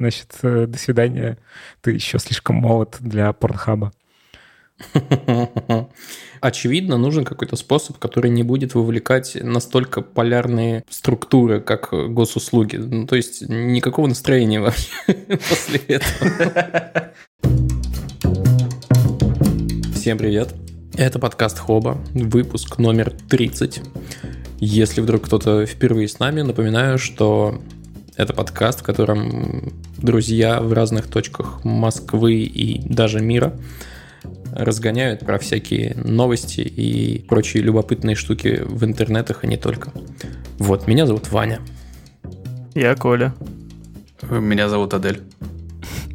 значит, э, до свидания. Ты еще слишком молод для порнхаба. Очевидно, нужен какой-то способ, который не будет вовлекать настолько полярные структуры, как госуслуги. Ну, то есть никакого настроения вообще после этого. Всем привет. Это подкаст Хоба, выпуск номер 30. Если вдруг кто-то впервые с нами, напоминаю, что это подкаст, в котором друзья в разных точках Москвы и даже мира разгоняют про всякие новости и прочие любопытные штуки в интернетах, и не только. Вот, меня зовут Ваня. Я Коля. Меня зовут Адель.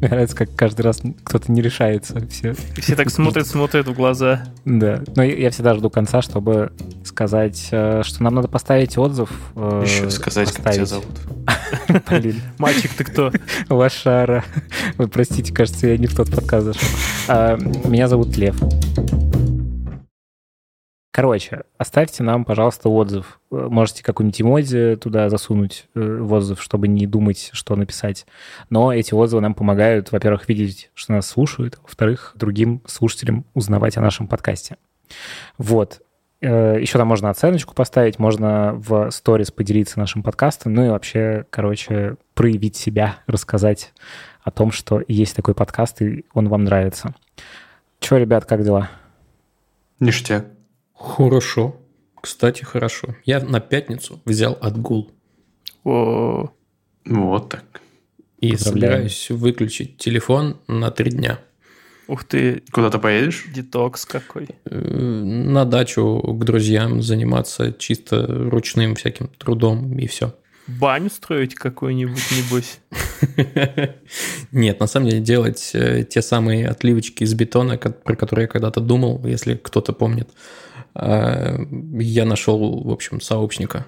Мне нравится, как каждый раз кто-то не решается. Все, все так смотрят, смотрят в глаза. Да. Но я всегда жду конца, чтобы сказать, э, что нам надо поставить отзыв. Э, Еще сказать, поставить. как тебя зовут. Блин. Мальчик, ты кто? Лошара. Вы простите, кажется, я не в тот подкаст зашел. А, меня зовут Лев. Короче, оставьте нам, пожалуйста, отзыв. Э, можете какую-нибудь эмодзи туда засунуть э, в отзыв, чтобы не думать, что написать. Но эти отзывы нам помогают, во-первых, видеть, что нас слушают, во-вторых, другим слушателям узнавать о нашем подкасте. Вот. Э, Еще там можно оценочку поставить, можно в сторис поделиться нашим подкастом, ну и вообще, короче, проявить себя, рассказать о том, что есть такой подкаст, и он вам нравится. Че, ребят, как дела? Ништяк. Хорошо. Кстати, хорошо. Я на пятницу взял отгул. О, вот так. И собираюсь выключить телефон на три дня. Ух ты. Куда ты поедешь? Детокс какой. Э, на дачу к друзьям заниматься чисто ручным всяким трудом и все. Баню строить какую-нибудь, небось? Нет, на самом деле делать э, те самые отливочки из бетона, про которые я когда-то думал, если кто-то помнит. А, я нашел, в общем, сообщника.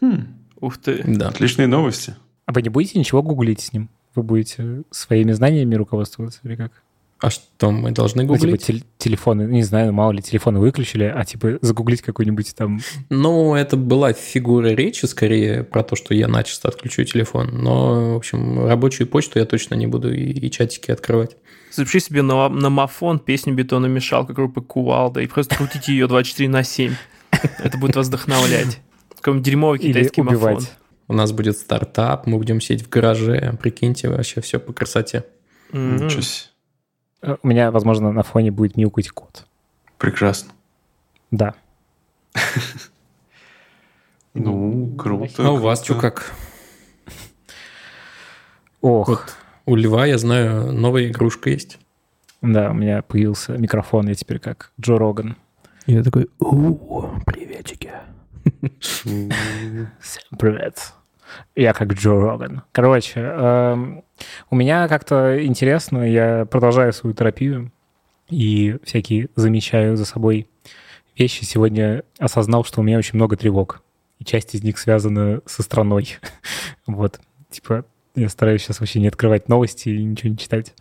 Хм. Ух ты. Да. Отличные новости. А вы не будете ничего гуглить с ним? Вы будете своими знаниями руководствоваться или как? А что мы должны гуглить? Ну, типа тел- телефоны, не знаю, мало ли телефоны выключили, а типа загуглить какой-нибудь там... Ну, это была фигура речи скорее про то, что я начисто отключу телефон. Но, в общем, рабочую почту я точно не буду и, и чатики открывать. Запиши себе на, на мафон песню «Бетономешалка» группы Кувалда и просто крутите ее 24 на 7. Это будет вас вдохновлять. Какой-нибудь дерьмовый китайский мафон. У нас будет стартап, мы будем сидеть в гараже, прикиньте, вообще все по красоте. Ничего себе. Э, У меня, возможно, на фоне будет мяукать кот. Прекрасно. Да. Ну, круто. А у вас что как? Ох, Вот у Льва, я знаю, новая игрушка есть. да, у меня появился микрофон, я теперь как Джо Роган. И я такой, у приветики. Всем привет. Я как Джо Роган. Короче, эм, у меня как-то интересно, я продолжаю свою терапию и всякие замечаю за собой вещи. Сегодня осознал, что у меня очень много тревог, и часть из них связана со страной. Вот, типа, я стараюсь сейчас вообще не открывать новости и ничего не читать,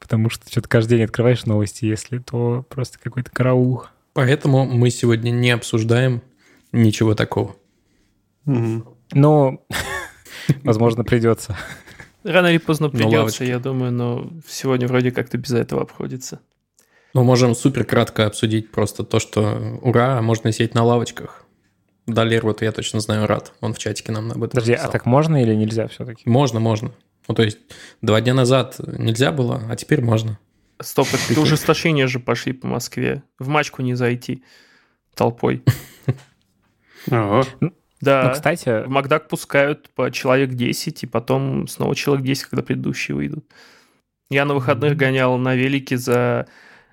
потому что что-то каждый день открываешь новости, если то просто какой-то караул. Поэтому мы сегодня не обсуждаем ничего такого. Мгм. Ну, возможно, придется. Рано или поздно придется, я думаю, но сегодня вроде как-то без этого обходится. Мы можем супер кратко обсудить просто то, что ура, можно сидеть на лавочках. Далер, вот я точно знаю, рад. Он в чатике нам об этом Подожди, а так можно или нельзя все-таки? Можно, можно. Ну, то есть, два дня назад нельзя было, а теперь можно. Стоп, это ужесточения же пошли по Москве. В мачку не зайти толпой. Да. Ну, кстати, В Макдак пускают по человек 10, и потом снова человек 10, когда предыдущие выйдут. Я на выходных гонял на велике за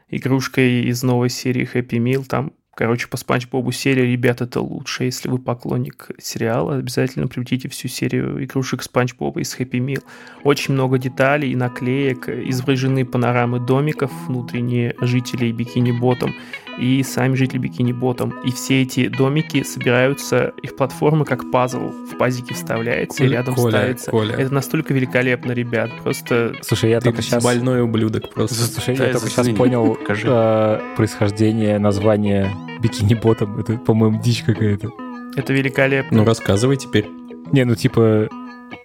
игрушкой из новой серии Happy Meal. Там, короче, по Спанч Бобу серия «Ребят, это лучше». Если вы поклонник сериала, обязательно приобретите всю серию игрушек Спанч Боба из Happy Meal. Очень много деталей и наклеек, изображены панорамы домиков, внутренние жителей Бикини Ботом и сами жители Бикини Ботом. И все эти домики собираются, их платформа как пазл в пазике вставляется и рядом Коля, ставится. Коля. Это настолько великолепно, ребят. Просто слушай, я Ты только сейчас... больной ублюдок просто. Слушай, Да, я только сейчас понял э, происхождение названия бикини-ботом. Это, по-моему, дичь какая-то. это великолепно. Ну, рассказывай теперь. Не, ну типа,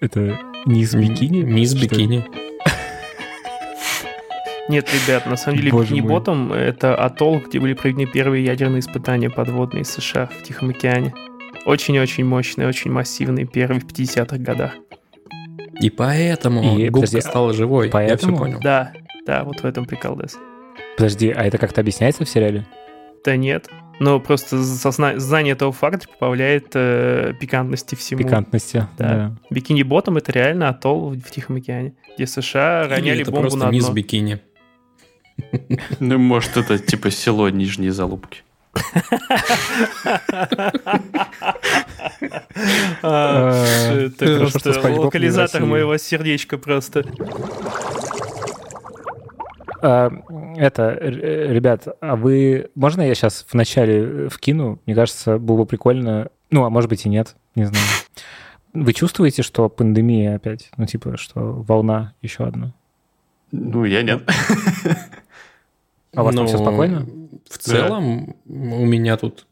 это Низ бикини? Низ Что это? бикини. Нет, ребят, на самом деле Боже Бикини мой. Ботом — это атолл, где были проведены первые ядерные испытания подводные из США в Тихом океане. Очень-очень мощный, очень массивный, первый в 50-х годах. И поэтому И, губка подожди, стала живой. поэтому? Я все понял. Да, да, вот в этом прикол, Дес. Подожди, а это как-то объясняется в сериале? Да нет, но просто созна- знание этого факта добавляет э, пикантности всему. Пикантности. Да. Бикини Ботом — это реально атолл в Тихом океане, где США Или роняли это бомбу просто на дно. бикини. Ну, может, это типа село Нижние Залупки. Э, Это хорошо, просто локализатор моего сердечка просто. А, Это, р- ребят, а вы... Можно я сейчас вначале э, вкину? Мне кажется, было бы прикольно... Ну, а может быть и нет, не знаю. Вы чувствуете, что пандемия опять? Ну, типа, что волна еще одна? Ну, я нет. А у вас там Ну, все спокойно? В целом, у меня тут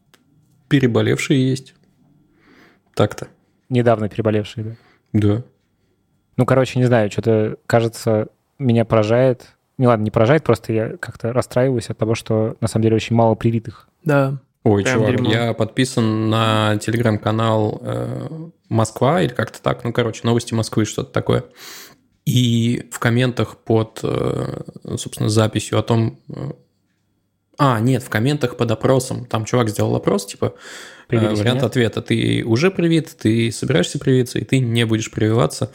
переболевшие есть. Так-то. Недавно переболевшие, да? Да. Ну, короче, не знаю, что-то, кажется, меня поражает. Не ладно, не поражает, просто я как-то расстраиваюсь от того, что на самом деле очень мало привитых. Да. Ой, Прям чувак, дерьмо. я подписан на телеграм-канал э, Москва или как-то так, ну, короче, новости Москвы, что-то такое. И в комментах под, э, собственно, записью о том... э, А, нет, в комментах под опросом. Там чувак сделал опрос, типа, э, Привились или вариант нет? ответа. Ты уже привит, ты собираешься привиться, и ты не будешь прививаться.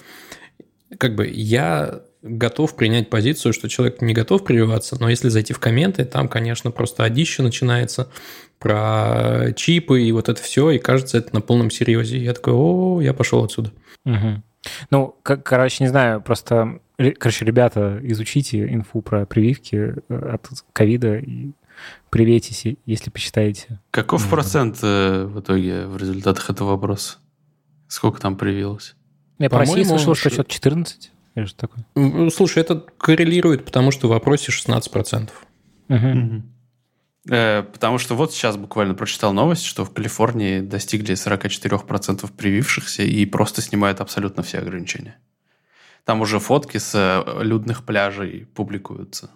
Как бы я готов принять позицию, что человек не готов прививаться, но если зайти в комменты, там, конечно, просто одище начинается про чипы и вот это все, и кажется, это на полном серьезе. Я такой, о, я пошел отсюда. Мгм. Ну, как, короче, не знаю, просто, короче, ребята, изучите инфу про прививки э, от ковида и приветесь, и- если почитаете. Каков Мгм. процент э, в итоге в результатах этого вопроса? Сколько там привилось? Я по России слышал, что что-то 14 или что такое. Ну, Слушай, это коррелирует, потому что в вопросе 16%. Мгм. Э, потому что вот сейчас буквально прочитал новость, что в Калифорнии достигли 44% привившихся и просто снимают абсолютно все ограничения. Там уже фотки с э, людных пляжей публикуются.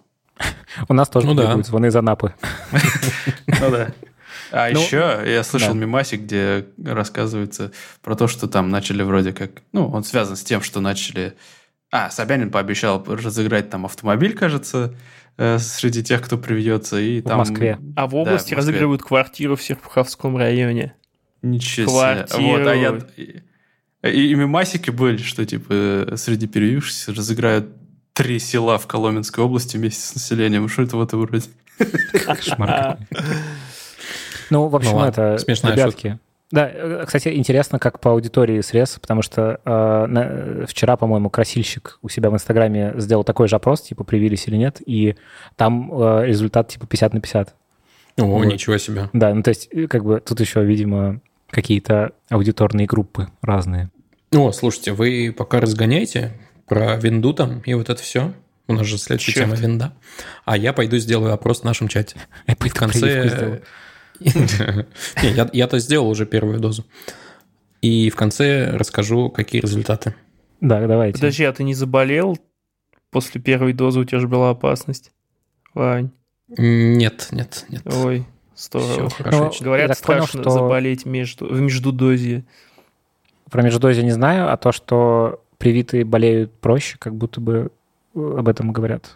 У нас тоже Ну будут звоны за напы. Ну да. А Ну, еще я слышал да. мемасик, где рассказывается про то, что там начали вроде как... Ну, он связан с тем, что начали... А, Собянин пообещал разыграть там автомобиль, кажется, э, среди тех, кто приведется. И В там... Москве. А в Да, области в Москве. разыгрывают квартиру в Серпуховском районе. Ничего себе. Квартиру. Вот, а я... И, и мемасики были, что типа среди привившихся разыграют три села в Коломенской области вместе с населением. Что это в этом роде? Кошмар. Ну, в общем, Ну это, смешная ребятки. Да, э, кстати, интересно, как по аудитории срез, потому что э, на- вчера, по-моему, красильщик у себя в Инстаграме сделал такой же опрос, типа, привились или нет, и там э, результат типа 50 на 50. О, Вот. ничего себе. Да, ну то есть, э, как бы, тут еще, видимо, какие-то аудиторные группы разные. О, слушайте, вы пока разгоняйте про винду там и вот это все. У нас же следующая Чёрт. тема винда. А я пойду сделаю опрос в нашем чате. Я И в конце... Я-то сделал уже первую дозу. И в конце расскажу, какие результаты. Да, давайте. Подожди, а ты не заболел? После первой дозы у тебя же была опасность. Вань, Нет, нет, нет. ой, здорово. Все хорошо. Ну, Говорят, страшно что- заболеть между, в междудозии. Про междозе не знаю, а то, что привитые болеют проще, как будто бы об этом говорят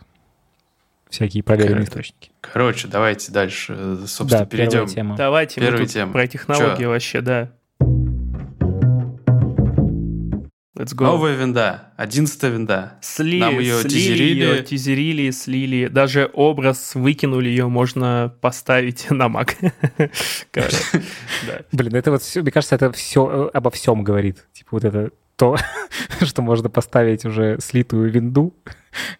всякие проверенные Корректно. источники. Короче, давайте дальше, э, собственно, да, первая перейдем. тема. Давайте мы Первая тут тема. про технологии Чё? вообще, да. Let's go. Новая винда, одиннадцатая винда. Слили, Нам её слили тизерили. её, тизерили, слили. Даже образ выкинули, ее можно поставить на Mac. Блин, это вот все, мне кажется, это все обо всем говорит. Типа вот это то, что можно поставить уже слитую винду,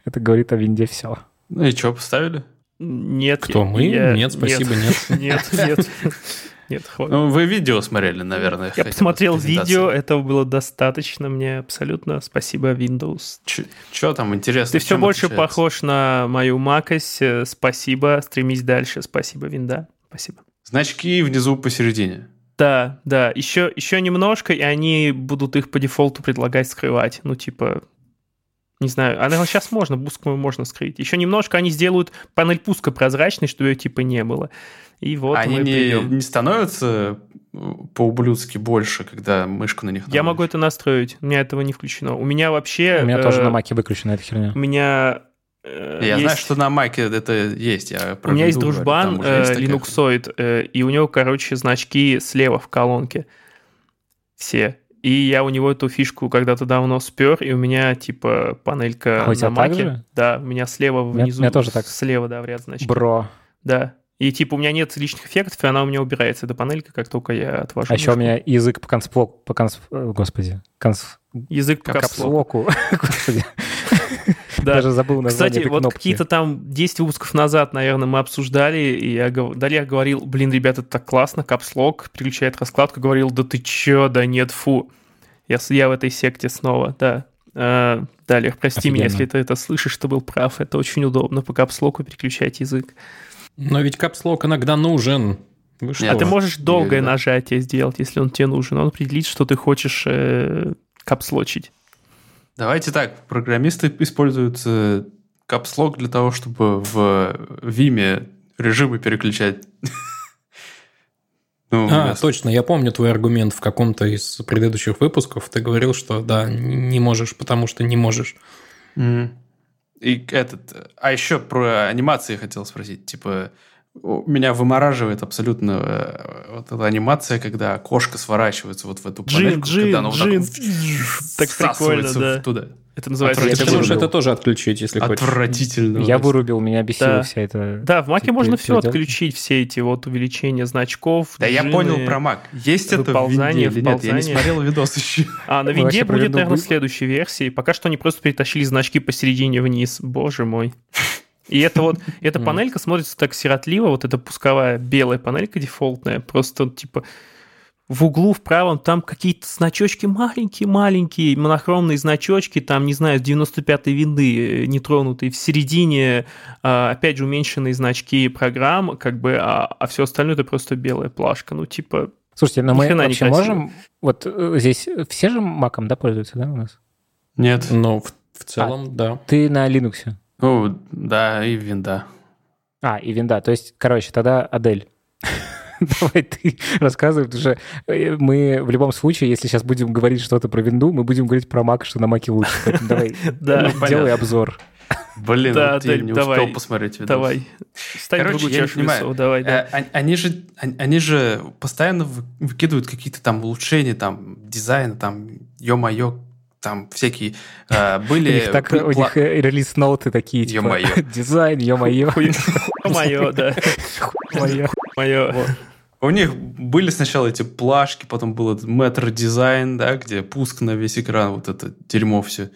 это говорит о винде все. Ну и что, поставили? Нет. Кто, мы? я- Нет, спасибо, нет. Нет, нет. Нет, хватит. Ну, вы видео смотрели, наверное. Я посмотрел видео, этого было достаточно мне абсолютно. Спасибо, Windows. Что там интересно? Ты все больше отличается? похож на мою макость. Э, Спасибо, стремись дальше. Спасибо, Винда. Спасибо. Значки внизу посередине. Да, да. Еще, еще немножко, и они будут их по дефолту предлагать скрывать. Ну, типа, не знаю, а сейчас можно, пуск можно скрыть. Еще немножко они сделают панель пуска прозрачной, чтобы ее типа не было. И вот Они мы не, придем. не становятся э, по-ублюдски больше, когда мышку на них Я наводишь? могу это настроить. У меня этого не включено. У меня вообще... У меня э, тоже на маке выключена эта херня. У меня... э, Я есть- знаю, что на Маке это есть. Я У меня есть говорю, дружбан уже есть линуксоид, э, и у него, короче, значки слева в колонке. Все. И я у него эту фишку когда-то давно спер, и у меня, типа, панелька А на маке. Да, у меня слева внизу. у меня тоже так. Слева, да, в ряд значки. Бро. Да. И, типа, у меня нет личных эффектов, и она у меня убирается, эта панелька, как только я отвожу А еще у мышку. меня язык по консплоку, по конс... э, Господи, конс... Язык по капслоку. капслоку. Господи, Да. даже забыл название Кстати, вот какие-то там 10 выпусков назад, наверное, мы обсуждали, и я, я говорил, блин, ребята, это так классно, капслог переключает раскладку, говорил, да ты чё, да нет, фу. Я, я в этой секте снова, да. Э, Далее, прости меня, если ты это слышишь, ты был прав, это очень удобно по капслоку переключать язык. Но ведь капслок иногда нужен. Вы что? А ты можешь долгое да. нажатие сделать, если он тебе нужен. Он определит, что ты хочешь э, капслочить. Давайте так, программисты используют э, капслог для того, чтобы в Vime режимы переключать. Ну, А, меня- точно, я помню твой аргумент в каком-то из предыдущих выпусков. Ты говорил, что да, не можешь, потому что не можешь. Мгм. И этот... А еще про анимации хотел спросить. Типа, меня вымораживает абсолютно э, вот эта анимация, когда кошка сворачивается вот в эту Джин, панельку, джин, когда так джин. вот Так прикольно, всасывается да. туда. Это называется... Я это можешь это тоже отключить, если хочешь. Отвратительно. Я вырубил, меня бесила Да. вся эта... Да, в Маке Теперь можно все отключить, все эти вот увеличения значков. Да я джины. понял про Mac. Есть это в Винде или нет? Я не смотрел видос еще. А, на винде будет, наверное, в следующей версии. Пока что они просто перетащили значки посередине вниз. Боже мой. И это вот, эта панелька смотрится так сиротливо, вот эта пусковая белая панелька дефолтная, просто типа в углу в правом там какие-то значочки маленькие-маленькие, монохромные значочки, там, не знаю, с 95-й винды э, нетронутые, в середине, а, опять же, уменьшенные значки программ, как бы, а, все остальное это просто белая плашка. Ну, типа, Слушайте, но мы вообще можем... Вот э, здесь все же маком, да, пользуются, да, у нас? Нет. Ну, в, в целом, да. Ты на Linux. Ну, да, и винда. А, и винда. То есть, короче, тогда Адель. Давай ты рассказывай, потому что э, мы в любом случае, если сейчас будем говорить что-то про винду, мы будем говорить про Mac, что на Маке лучше. Поэтому давай, Да. ну, делай обзор. Блин, Да, вот я да, не давай, успел посмотреть видос. давай. Ставь Короче, я не понимаю. весов, давай, да. Э, они- Они же, они же постоянно вы- выкидывают какие-то там улучшения, там, дизайна, там, ё-моё, там всякие э, У были... них так, у них э, релиз-ноуты такие, типа, Ё-моё. дизайн, ё-моё. Мое, да. Ё-моё. Мое. У них были сначала эти плашки, потом был метр дизайн, да, где пуск на весь экран, вот это дерьмо все,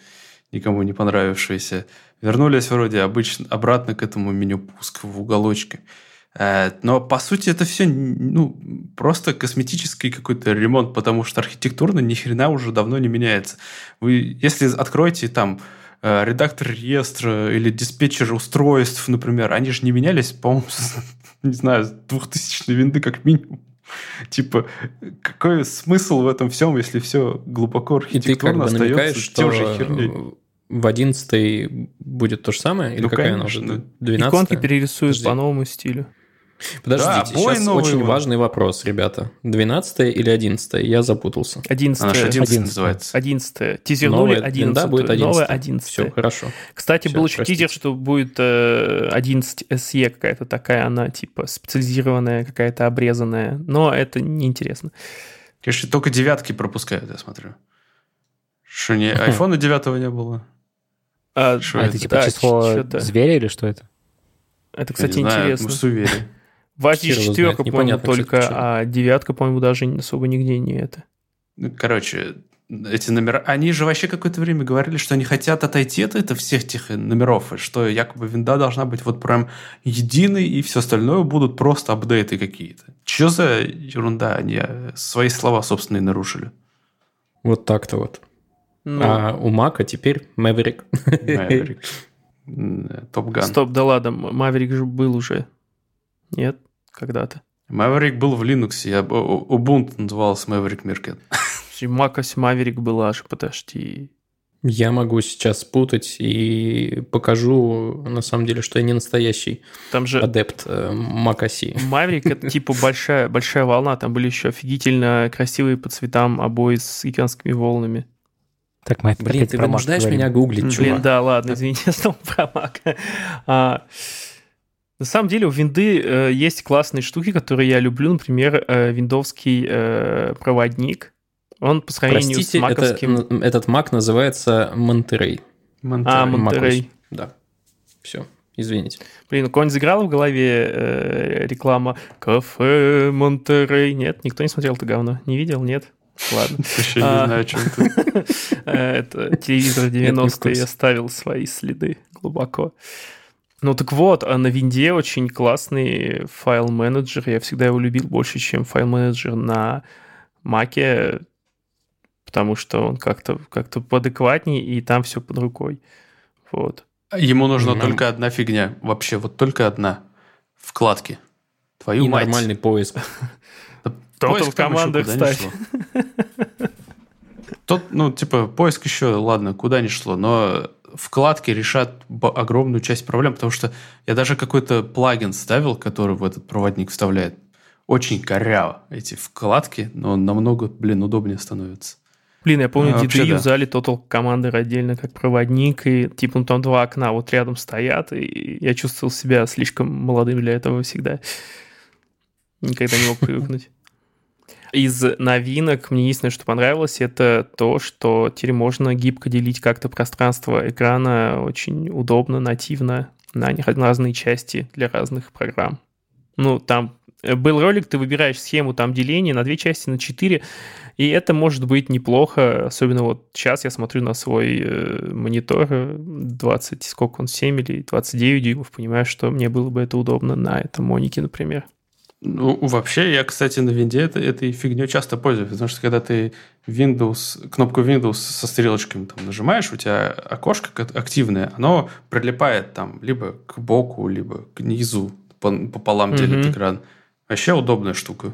никому не понравившееся. Вернулись вроде обычно обратно к этому меню пуск в уголочке. Э, Но, по сути, это все ну, просто косметический какой-то ремонт, потому что архитектурно ни хрена уже давно не меняется. Вы, если откроете там э, редактор реестра или диспетчер устройств, например, они же не менялись, по-моему, не знаю, с 2000 винды как минимум. Типа, какой смысл в этом всем, если все глубоко И ты как архитектурно бы остается что тем же херней? в 11 будет то же самое? Или Ну, какая она конечно. уже? 12 Иконки перерисуют Подожди. по новому стилю. Подождите, Да, сейчас очень вот. важный вопрос, ребята. 12 или 11 Я запутался. 11 Она же 11 11. называется. 11 Тизернули Новая 11 винда будет 11 Новая 11 Все, хорошо. Кстати, Всё, был еще простите. тизер, что будет э, 11 SE какая-то такая, она типа специализированная, какая-то обрезанная. Но это неинтересно. Конечно, только девятки пропускают, я смотрю. Что не, айфона девятого не было? А, А это? это типа да, число зверя или что это? Это, кстати, Я не знаю, интересно. мы. В Азии четверка, по-моему, кстати, только, а девятка, по-моему, даже особо нигде не это. Ну, Короче, эти номера... Они же вообще какое-то время говорили, что они хотят отойти от это всех этих номеров, и что якобы винда должна быть вот прям единой, и все остальное будут просто апдейты какие-то. Че за ерунда? Они э, свои слова собственные нарушили. Вот так-то вот. Ну, А у Мака теперь Maverick. Maverick. М, Топ Ган. Стоп, да ладно, Маверик же был уже. Нет, когда-то. Maverick был в Linux, я Ubuntu назывался Maverick Mirket. Макос Maverick была аж, подожди. Я могу сейчас спутать и покажу, на самом деле, что я не настоящий там же адепт э, Макоси. Маврик это типа большая, большая волна. Там были еще офигительно красивые по цветам обои с гигантскими волнами. Так, мы Блин, ты вынуждаешь меня гуглить, чувак. Блин, да, ладно, извините, я снова про Mac. На самом деле у винды э, есть классные штуки, которые я люблю. Например, э, виндовский э, проводник он по сравнению Простите, с маковским... Это, этот мак называется Монтерей. А, Монтерей. Да. Все, извините. Блин, у кого-нибудь заграла в голове э, реклама «Кафе Монтерей»? Нет, никто не смотрел это говно? Не видел? Нет? Ладно. Еще не а, знаю, о чем ты. Это телевизор 90-е оставил свои следы глубоко. Ну так вот, а на винде очень классный файл-менеджер. Я всегда его любил больше, чем файл-менеджер на Маке потому что он как-то как поадекватнее, и там все под рукой. Вот. Ему нужна Нам... только одна фигня. Вообще, вот только одна. Вкладки. Твою и мать. нормальный поиск. Поиск команды вставь. Тот, ну, типа, поиск еще, ладно, куда ни шло, но вкладки решат огромную часть проблем, потому что я даже какой-то плагин ставил, который в этот проводник вставляет. Очень коряво эти вкладки, но намного, блин, удобнее становится. Блин, я помню, а, да. юзали Total Commander отдельно как проводник, и типа ну, там два окна вот рядом стоят, и я чувствовал себя слишком молодым для этого всегда. Никогда не мог привыкнуть. Из новинок мне единственное, что понравилось, это то, что теперь можно гибко делить как-то пространство экрана очень удобно, нативно на разные части для разных программ. Ну, там был ролик, ты выбираешь схему там деления на две части, на четыре, и это может быть неплохо, особенно вот сейчас я смотрю на свой э, монитор 20, сколько он, 7 или 29 дюймов, понимаю, что мне было бы это удобно на этом монике, например. Ну, вообще, я, кстати, на винде это, этой фигней часто пользуюсь, потому что когда ты Windows, кнопку Windows со стрелочками там нажимаешь, у тебя окошко активное, оно прилипает там либо к боку, либо к низу, пополам делит mm-hmm. экран. Вообще удобная штука.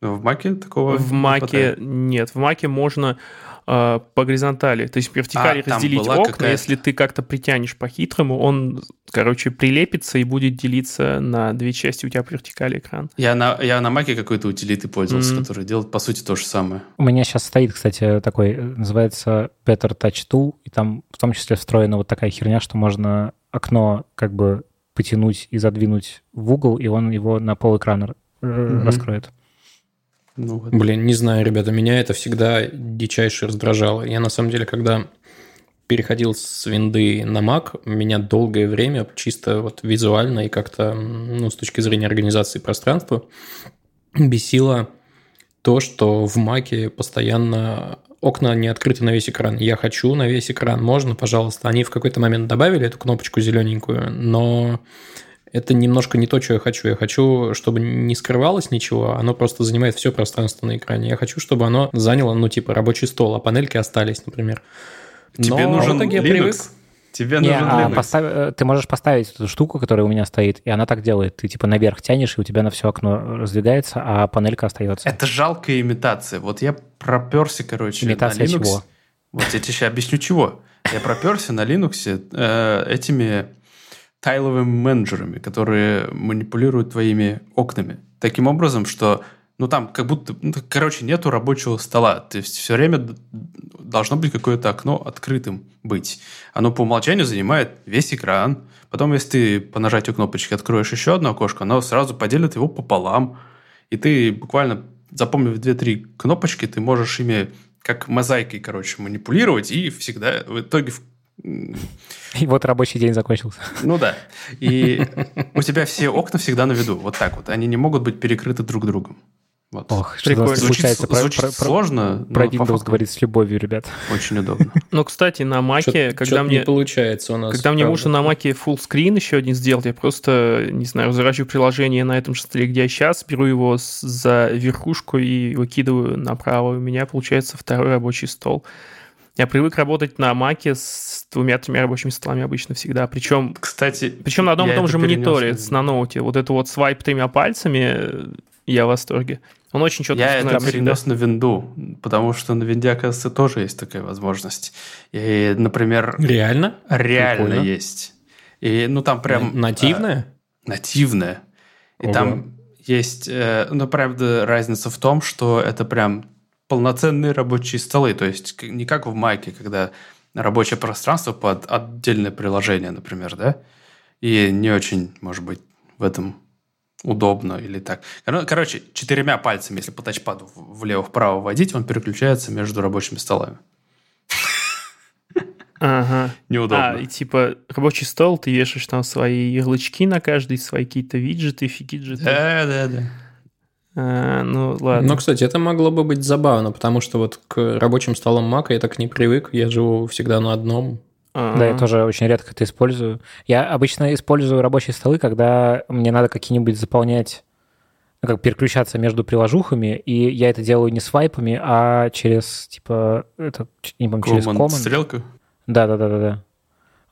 В маке такого В маке нет. В маке можно э, по горизонтали. То есть в вертикали а, разделить окна. Если ты как-то притянешь по-хитрому, он, короче, прилепится и будет делиться на две части у тебя по вертикали экран. Я на, я на маке какой-то утилиты пользовался, mm-hmm. который делает, по сути, то же самое. У меня сейчас стоит, кстати, такой, называется Better Touch Tool, и там в том числе встроена вот такая херня, что можно окно как бы потянуть и задвинуть в угол, и он его на пол экрана mm-hmm. раскроет. Ну, вот. Блин, не знаю, ребята, меня это всегда дичайше раздражало. Я на самом деле, когда переходил с винды на Mac, меня долгое время чисто вот визуально и как-то, ну, с точки зрения организации пространства, бесило то, что в Маке постоянно окна не открыты на весь экран. Я хочу на весь экран, можно, пожалуйста. Они в какой-то момент добавили эту кнопочку зелененькую, но это немножко не то, что я хочу. Я хочу, чтобы не скрывалось ничего, оно просто занимает все пространство на экране. Я хочу, чтобы оно заняло, ну, типа, рабочий стол, а панельки остались, например. Тебе Но нужен Linux. Привык. Тебе не, нужен а Linux. Постав... Э, ты можешь поставить эту штуку, которая у меня стоит, и она так делает. Ты типа наверх тянешь, и у тебя на все окно раздвигается, а панелька остается. Это жалкая имитация. Вот я проперся, короче, Имитация на Linux. чего? Вот я тебе сейчас объясню, чего. Я проперся на Linux э, этими тайловыми менеджерами, которые манипулируют твоими окнами. Таким образом, что ну там как будто, ну, короче, нету рабочего стола. То есть все время должно быть какое-то окно открытым быть. Оно по умолчанию занимает весь экран. Потом, если ты по нажатию кнопочки откроешь еще одно окошко, оно сразу поделит его пополам. И ты буквально, запомнив две-три кнопочки, ты можешь ими как мозаикой, короче, манипулировать, и всегда в итоге и вот рабочий день закончился. Ну да. И у тебя все окна всегда на виду. Вот так вот. Они не могут быть перекрыты друг другом. Вот. Ох, Прикольно. что случается. Звучит, про, звучит про, сложно. Про Windows говорит с любовью, ребят. Очень удобно. Ну, кстати, на Маке, когда мне... не получается у нас. Когда мне нужно на Маке full screen еще один сделать, я просто, не знаю, заражу приложение на этом же столе, где я сейчас, беру его за верхушку и выкидываю направо. У меня получается второй рабочий стол. Я привык работать на Маке с двумя-тремя рабочими столами обычно всегда. Причем, Кстати, причем на одном и том же мониторе, с на ноуте. Вот это вот свайп тремя пальцами, Я в восторге. Он очень четко Я это перенес всегда. на винду, потому что на винде, оказывается, тоже есть такая возможность. И, например, Реально? реально Прикольно. есть. И, ну, там прям... Нативная? а, нативная. И Ого. там есть, э, ну, правда, разница в том, что это прям полноценные рабочие столы. То есть не как в Майке, когда рабочее пространство под отдельное приложение, например, да? И не очень, может быть, в этом удобно или так. Коро- Короче, четырьмя пальцами, если по тачпаду влево-вправо водить, он переключается между рабочими столами. Ага. Неудобно. А, и типа рабочий стол, ты вешаешь там свои ярлычки на каждый, свои какие-то виджеты, фигиджеты. Да, да, да. А, ну, ладно. Ну, кстати, это могло бы быть забавно, потому что вот к рабочим столам Мака я так не привык. Я живу всегда на одном. А, Да, я тоже очень редко это использую. Я обычно использую рабочие столы, когда мне надо какие-нибудь заполнять, ну, как переключаться между приложухами, и я это делаю не свайпами, а через, типа, это, не помню, через Command command. стрелка. Да, да, да, да, да.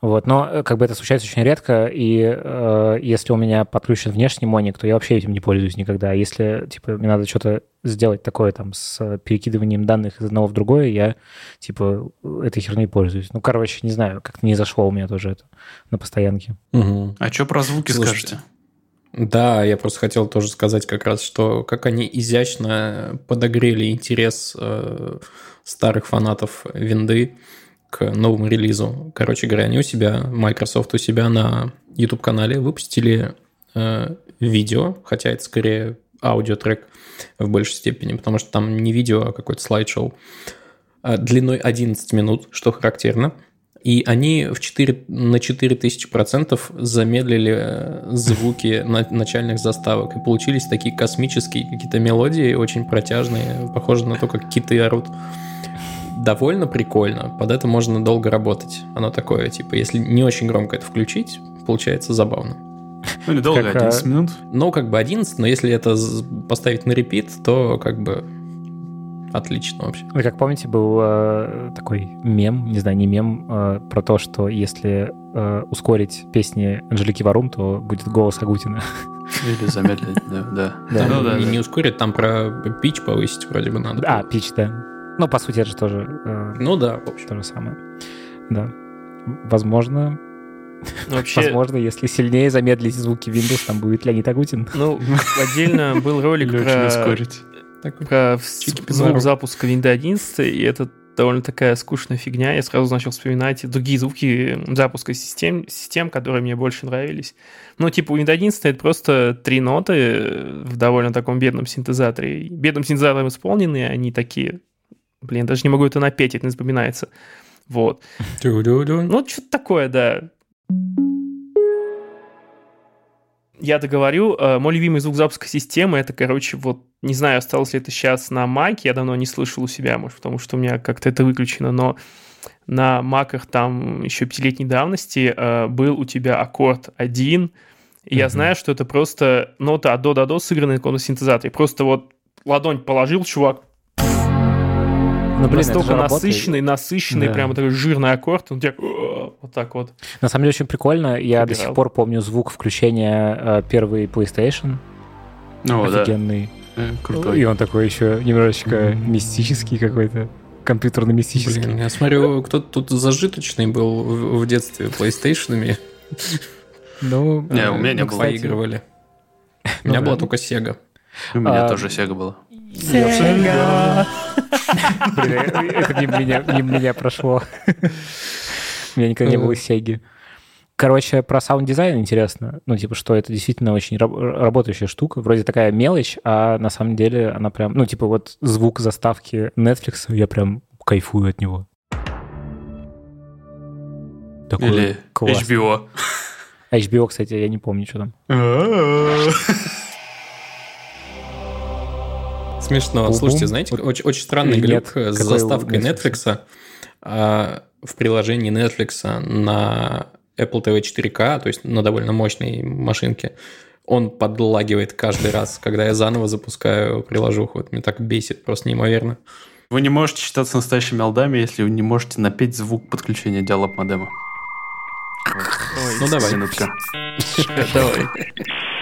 Вот, но э, как бы это случается очень редко, и э, если у меня подключен внешний моник, то я вообще этим не пользуюсь никогда. А Если, типа, мне надо что-то сделать такое там с перекидыванием данных из одного в другое, я, типа, этой херней пользуюсь. Ну, короче, не знаю, как-то не зашло у меня тоже это на постоянке. А что про звуки Слушайте, скажете? Да, я просто хотел тоже сказать как раз, что как они изящно подогрели интерес э, старых фанатов винды к новому релизу. Короче говоря, они у себя, Microsoft у себя на YouTube-канале выпустили э, видео, хотя это скорее аудиотрек в большей степени, потому что там не видео, а какой-то слайд-шоу, э, длиной 11 минут, что характерно. И они в 4, на 4000% замедлили э, звуки на- начальных заставок. И получились такие космические какие-то мелодии, очень протяжные, похожи на то, как киты орут. Довольно прикольно. Под это можно долго работать. Оно такое, типа, если не очень громко это включить, получается забавно. Ну, недолго, Как, 11 а, минут. Ну, как бы 11, но если это поставить на репит, то как бы отлично вообще. Вы как помните, был э, такой мем, не знаю, не мем, э, про то, что если э, ускорить песни Анжелики Варум, то будет голос Агутина. Или замедлить, да. да. Да. Ну, да, не, да. не ускорить, там про пич повысить вроде бы надо. А, пич, да. Ну, по сути, это же тоже э, Ну да, в общем. то же самое. Да. Возможно, Вообще, возможно, если сильнее замедлить звуки Windows, там будет Леонид Агутин. ну, отдельно был ролик про, ускорить. Такой. про звук запуска Windows 11, и это довольно такая скучная фигня. Я сразу начал вспоминать другие звуки запуска систем, систем, которые мне больше нравились. Ну, типа, Windows 11 это просто три ноты в довольно таком бедном синтезаторе. Бедным синтезатором исполненные, они такие... Блин, даже не могу это напеть, это не запоминается. Вот. Ну, что-то такое, да. Я договорю, э, мой любимый звук запуска системы, это, короче, вот, не знаю, осталось ли это сейчас на Маке, я давно не слышал у себя, может, потому что у меня как-то это выключено, но на Маках там еще пятилетней давности э, был у тебя аккорд один, и я знаю, что это просто нота от до до до сыгранная на синтезаторе. Просто вот ладонь положил, чувак, Ну, блин, настолько же работает. насыщенный, насыщенный, Да. прямо такой жирный аккорд, он тебя «О», вот так вот. На самом деле очень прикольно. Я до Собирал. сих пор помню звук включения э, первый PlayStation. Да. офигенный. Э, И Крутой. он такой еще немножечко Мгм. мистический какой-то, компьютерно-мистический. Блин, я смотрю, кто-то тут зажиточный был в, в детстве PlayStation. Ну, Не, у меня не ну, было. Поигрывали. У Ну меня да. была только Sega. У меня А, тоже Sega была. Sega. Блин, это не меня, не меня прошло. У меня никогда не было Сеги. Короче, про саунд-дизайн интересно. Ну, типа, что это действительно очень раб- работающая штука. Вроде такая мелочь, а на самом деле она прям... Ну, типа, вот звук заставки Netflix, я прям кайфую от него. Такой Или классный. HBO. HBO, кстати, я не помню, что там. Смешно. Бум-бум. Слушайте, знаете, Вот. очень, очень странный глюк нет? с заставкой Netflix? А, в приложении Netflix на Apple TV 4K, то есть на довольно мощной машинке. Он подлагивает каждый раз, когда я заново запускаю приложуху. Это меня так бесит, просто неимоверно. Вы не можете считаться настоящими алдами, если вы не можете напеть звук подключения диалог модема. Ну, давай. Минутка. Давай.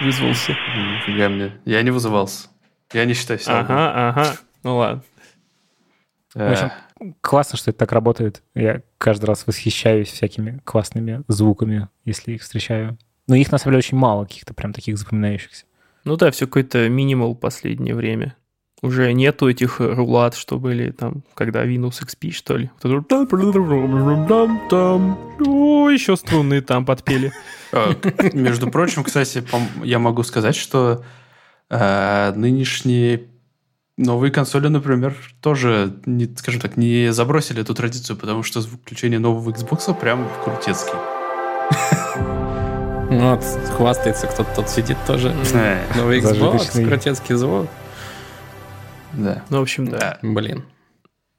Вызвался. Нифига мне. Я не вызывался. Я не считаю себя. Ага, ага. Ну ладно. Э, В общем, классно, что это так работает. Я каждый раз восхищаюсь всякими классными звуками, если их встречаю. Но их, на самом деле, очень мало, каких-то прям таких запоминающихся. Ну да, все какой-то минимал последнее время. Уже нету этих рулат, что были там, когда Windows XP, что ли. О, еще струны там подпели. э, Между прочим, кстати, я могу сказать, что э, нынешние новые консоли, например, тоже, не, скажем так, не забросили эту традицию, потому что звук включения нового Xbox прям крутецкий. Ну, вот хвастается, кто-то тут сидит тоже. Э, Новый Xbox, крутецкий звук. Да. Ну, в общем, да. Блин.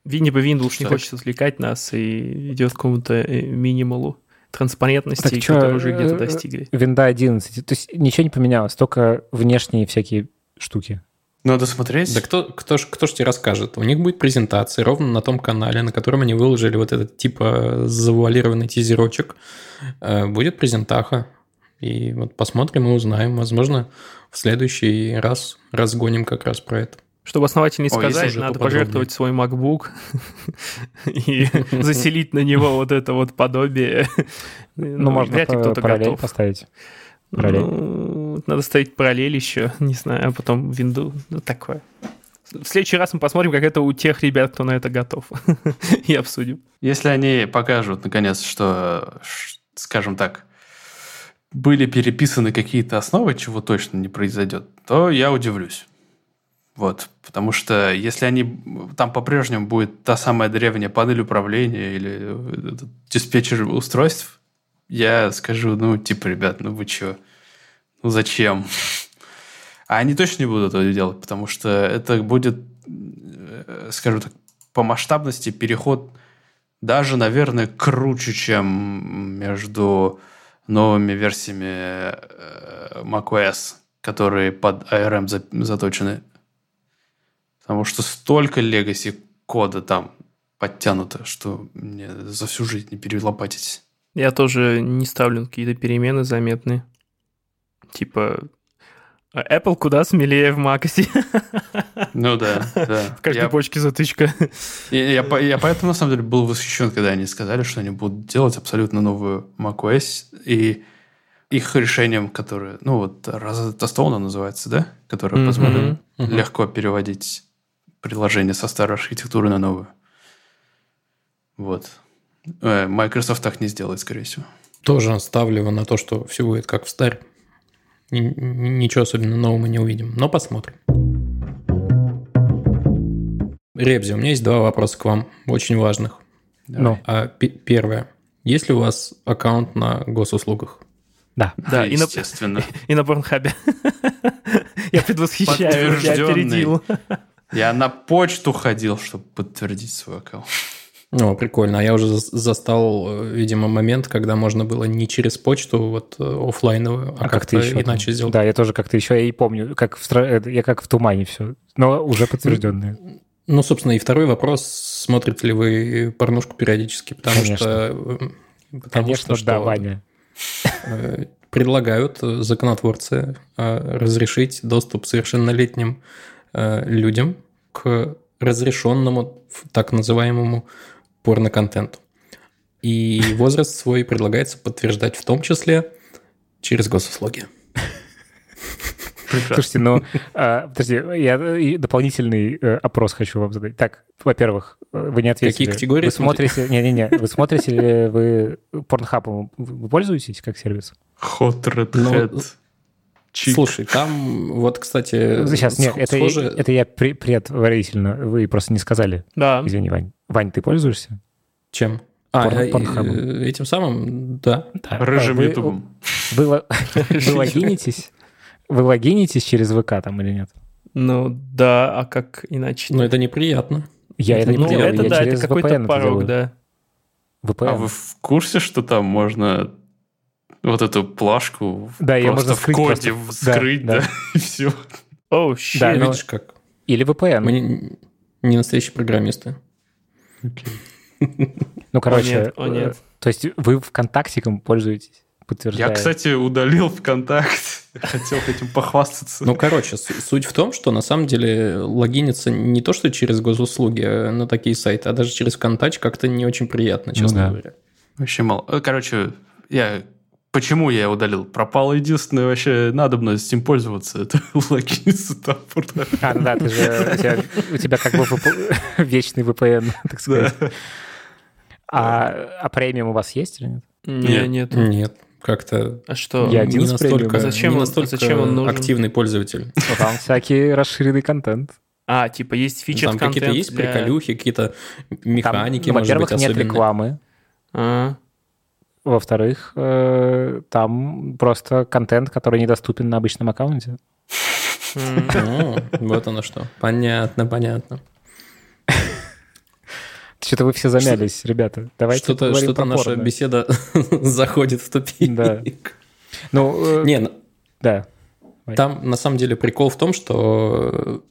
Винни бы Windows не хочет отвлекать нас и идет к какому-то э, минималу транспарентности, Так чё, который уже где-то э, достигли. Винда 11. То есть ничего не поменялось, только внешние всякие штуки. Надо смотреть. Да кто, кто, ж, кто ж тебе расскажет? У них будет презентация ровно на том канале, на котором они выложили вот этот типа завуалированный тизерочек. Э, Будет презентаха. И вот посмотрим и узнаем. Возможно, в следующий раз разгоним как раз про это. Чтобы основательнее Ой, сказать, надо поподробнее. пожертвовать свой MacBook и заселить на него вот это вот подобие. Ну, можно вряд ли кто-то готов. поставить. параллель. Ну, надо ставить параллель еще, не знаю, а потом винду. Ну, такое. В следующий раз мы посмотрим, как это у тех ребят, кто на это готов. И обсудим. Если они покажут, наконец, что, скажем так, были переписаны какие-то основы, чего точно не произойдет, то я удивлюсь. Вот, потому что если они там по-прежнему будет та самая древняя панель управления или этот диспетчер устройств, я скажу, ну, типа, ребят, ну вы чё? Ну зачем? А они точно не будут этого делать, потому что это будет, э, скажем так, по масштабности переход даже, наверное, круче, чем между новыми версиями э, macOS, которые под ARM за- заточены. Потому что столько legacy кода там подтянуто, что мне за всю жизнь не перелопатить. Я тоже не ставлю какие-то перемены заметные. Типа, а Apple куда смелее в macOS. Ну да, да. В каждой Я- почке затычка. Я, я я поэтому, на самом деле, был восхищен, когда они сказали, что они будут делать абсолютно новую macOS, и их решением, которое, ну вот, Stone называется, да? Которое Мгм. позволит Мгм. легко переводить приложение со старой архитектуры на новую. Вот. Э, Microsoft так не сделает, скорее всего. Тоже ставлю его на то, что все будет как в ни- Ничего особенно нового мы не увидим, но посмотрим. Ребзи, у меня есть два вопроса к вам, очень важных. Ну, А, пе- первое. Есть ли у вас аккаунт на госуслугах? да. Да, и на, естественно. и на Порнхабе. Я предвосхищаю, я опередил. Я на почту ходил, чтобы подтвердить свой аккаунт. О, прикольно. А я уже за- застал, э, видимо, момент, когда можно было не через почту вот э, оффлайновую, а, А как как-то ты еще? иначе там? сделать. Да, я тоже как-то еще и помню, как в, это, я как в тумане все, но уже подтвержденные. Ну, собственно, и второй вопрос, смотрите ли вы порнушку периодически, потому Конечно. что... э, потому Конечно, что, да, что, Ваня. э, Предлагают э, законотворцы э, разрешить доступ совершеннолетним э, людям к разрешенному так называемому порноконтенту. И возраст свой предлагается подтверждать в том числе через госуслуги. Прекрасно. Слушайте, ну, подожди, я э, дополнительный э, опрос хочу вам задать. Так, во-первых, э, вы не ответили. Какие категории Вы смотрите... Не-не-не, вы смотрите ли вы Pornhub? Вы пользуетесь как сервис? Hot Red Ну, Hat. Чик. Слушай, там вот, кстати, Сейчас, нет, это, схоже- это я предварительно, вы просто не сказали. Да. Извини, Вань. Вань, ты пользуешься? Чем? А, э, Порнхабом. этим самым, да. Да. Рыжим Вы- ютубом. Вы, ло- вы логинитесь? Вы логинитесь через ВК там или нет? Ну да, а как иначе? Но это неприятно. Я это не ну, делаю, это я да, через это какой-то это порог, делаю. да. VPN. А вы в курсе, что там можно вот эту плашку Да, просто можно в коде просто. Да, вскрыть, да. да, и все. Оу, Да, щит. ну, Видишь, как Или VPN. мы не, не настоящие программисты. Ну, короче, нет, о, э, нет. то есть вы ВКонтактиком пользуетесь? подтверждает. Я, кстати, удалил ВКонтакте. Хотел этим похвастаться. Ну, короче, суть в том, что на самом деле логиниться не то, что через госуслуги а на такие сайты, а даже через ВКонтач как-то не очень приятно, честно ну, да. говоря. Вообще мало. Э, короче, я Почему я удалил? Пропала единственная вообще надобность им пользоваться. Это логиниться там. А, ну да, ты же, у, тебя, у тебя как бы вечный VPN, так сказать. Да. А, а премиум у вас есть или нет? Нет, нет. Нет. Как-то а что? Я один не настолько, зачем, не настолько зачем он нужен? активный пользователь. Там всякий расширенный контент. А, типа есть фичи Там какие-то есть для... приколюхи, какие-то механики, Там, может Во-первых, нет рекламы. А. Во-вторых, э, там просто контент, который недоступен на обычном аккаунте. Вот оно что. Понятно, понятно. Что-то вы все замялись, ребята. Давайте Что-то что наша беседа заходит в тупик. Да. Ну, э, не, да. Там на самом деле прикол в том, что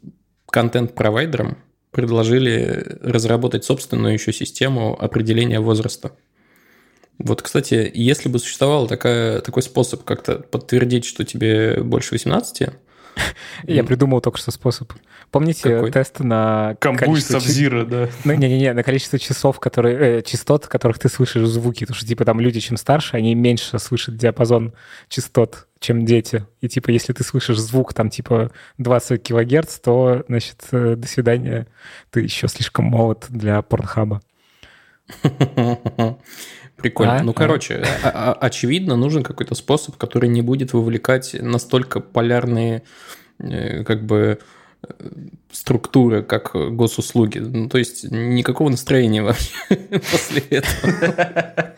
контент-провайдерам предложили разработать собственную еще систему определения возраста. Вот, кстати, если бы существовал такая, такой способ как-то подтвердить, что тебе больше 18, я придумал только что способ. Помните Какой? тест на Камбуй Сабзира, да? Ну, не-не-не, на количество часов, которые, э, частот, которых ты слышишь звуки. Потому что, типа, там люди, чем старше, они меньше слышат диапазон частот, чем дети. И, типа, если ты слышишь звук, там, типа, 20 килогерц, то, значит, э, до свидания, ты еще слишком молод для порнхаба. Прикольно. А? Ну, короче, а? очевидно, нужен какой-то способ, который не будет вовлекать настолько полярные э, как бы э, структуры, как госуслуги. Ну, то есть никакого настроения вообще после этого.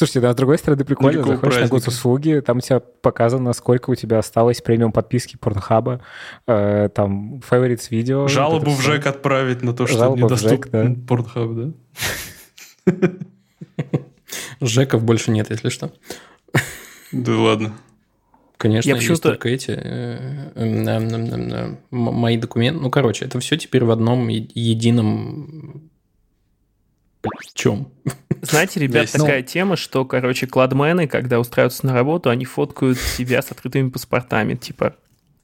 Слушайте, да, с другой стороны, прикольно, Никакого заходишь праздника. на госуслуги, там у тебя показано, сколько у тебя осталось премиум подписки Порнхаба, э, там, favorites видео. Жалобу в ЖЭК отправить на то, что Жалоба недоступен да. Порнхаб, да? Жеков больше нет, если что. Да ладно. Конечно, Я есть только эти э, э, мои документы. Ну, короче, это все теперь в одном едином чем? Знаете, ребят, Весь. такая ну... тема, что, короче, кладмены, когда устраиваются на работу, они фоткают себя с открытыми паспортами, типа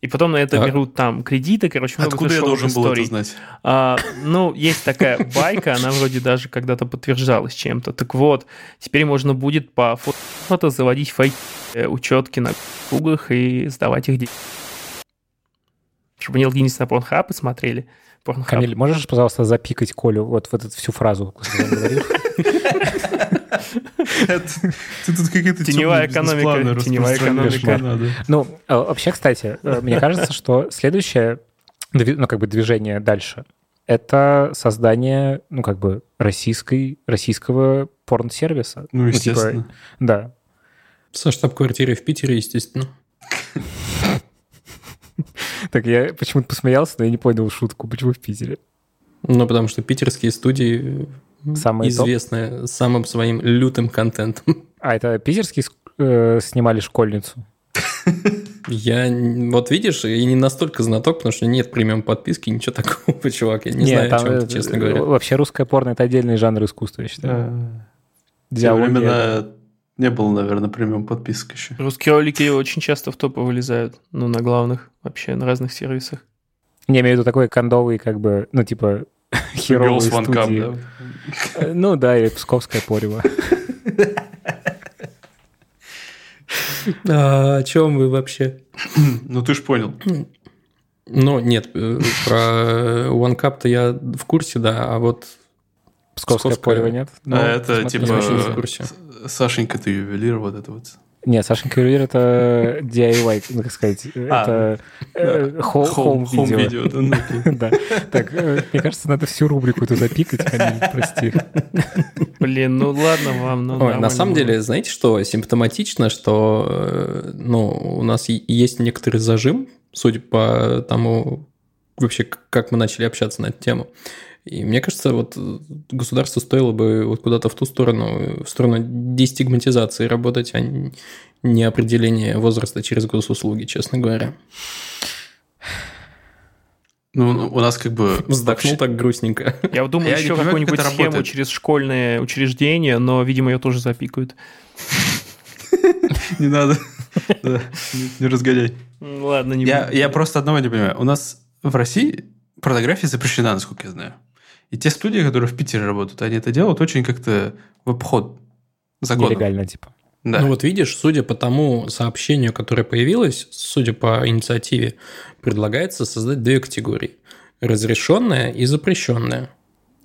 и потом на это так. берут там кредиты, короче, много Откуда я должен историй. был это знать? А, ну, есть такая байка, она вроде даже когда-то подтверждалась чем-то. Так вот, теперь можно будет по фото заводить фейк э, учетки на кругах и сдавать их чтобы не лгинись на Pornhub и смотрели. Pornhub. Камиль, можешь, пожалуйста, запикать Колю вот в эту всю фразу, которую он говорил? Ты тут какие-то Теневая экономика. Теневая экономика. Ну, а, вообще, кстати, э, мне кажется, что следующее, ну, как бы движение дальше, это создание, ну, как бы, российской, российского порн-сервиса. Ну, естественно. Ну, типа, да. Со штаб-квартирой в Питере, естественно. Так, я почему-то посмеялся, но я не понял шутку. Почему в Питере? Ну, потому что питерские студии Самые известные топ? самым своим лютым контентом. А это питерские э, снимали школьницу? Я, вот видишь, я не настолько знаток, потому что нет премиум подписки, ничего такого, чувак, я не, знаю, там, о чем ты, честно говоря. Вообще русское порно – это отдельный жанр искусства, я считаю. Диалоги. Не было, наверное, премиум подписок еще. Русские ролики очень часто в топы вылезают, ну, на главных, вообще, на разных сервисах. Не, имею в виду такой кондовый, как бы, ну, типа, херовые студии. да? Э, ну да, или Псковская порево. А, о чем вы вообще? Ну, ты ж понял. Ну, нет, э, про OneCap-то я в курсе, да, а вот... Псковская, Псковская... порево нет? Ну, а это типа... в курсе. Сашенька, ты ювелир, вот это вот. Нет, Сашенька Ювелир это DIY, ну, как сказать, а, это home, видео. Да, так, э, мне кажется, надо всю рубрику эту запикать, прости. Блин, ну ладно вам. Ну, на самом деле, знаете, что симптоматично, что э, ну, у нас есть некоторый зажим, судя по тому, вообще, как мы начали общаться на эту тему. И мне кажется, вот государству стоило бы вот куда-то в ту сторону, в сторону дестигматизации работать, а не определение возраста через госуслуги, честно говоря. Ну, ну у нас как бы... Вздохнул вообще... так грустненько. Я думаю, Я еще какую-нибудь схему работает. через школьные учреждения, но, видимо, ее тоже запикают. Не надо. Не разгоняй. Ладно, не Я просто одного не понимаю. У нас в России порнография запрещена, насколько я знаю. И те студии, которые в Питере работают, они это делают очень как-то в обход закона. Нелегально, типа. Да. Ну вот видишь, судя по тому сообщению, которое появилось, судя по инициативе, предлагается создать две категории. Разрешенная и запрещенная.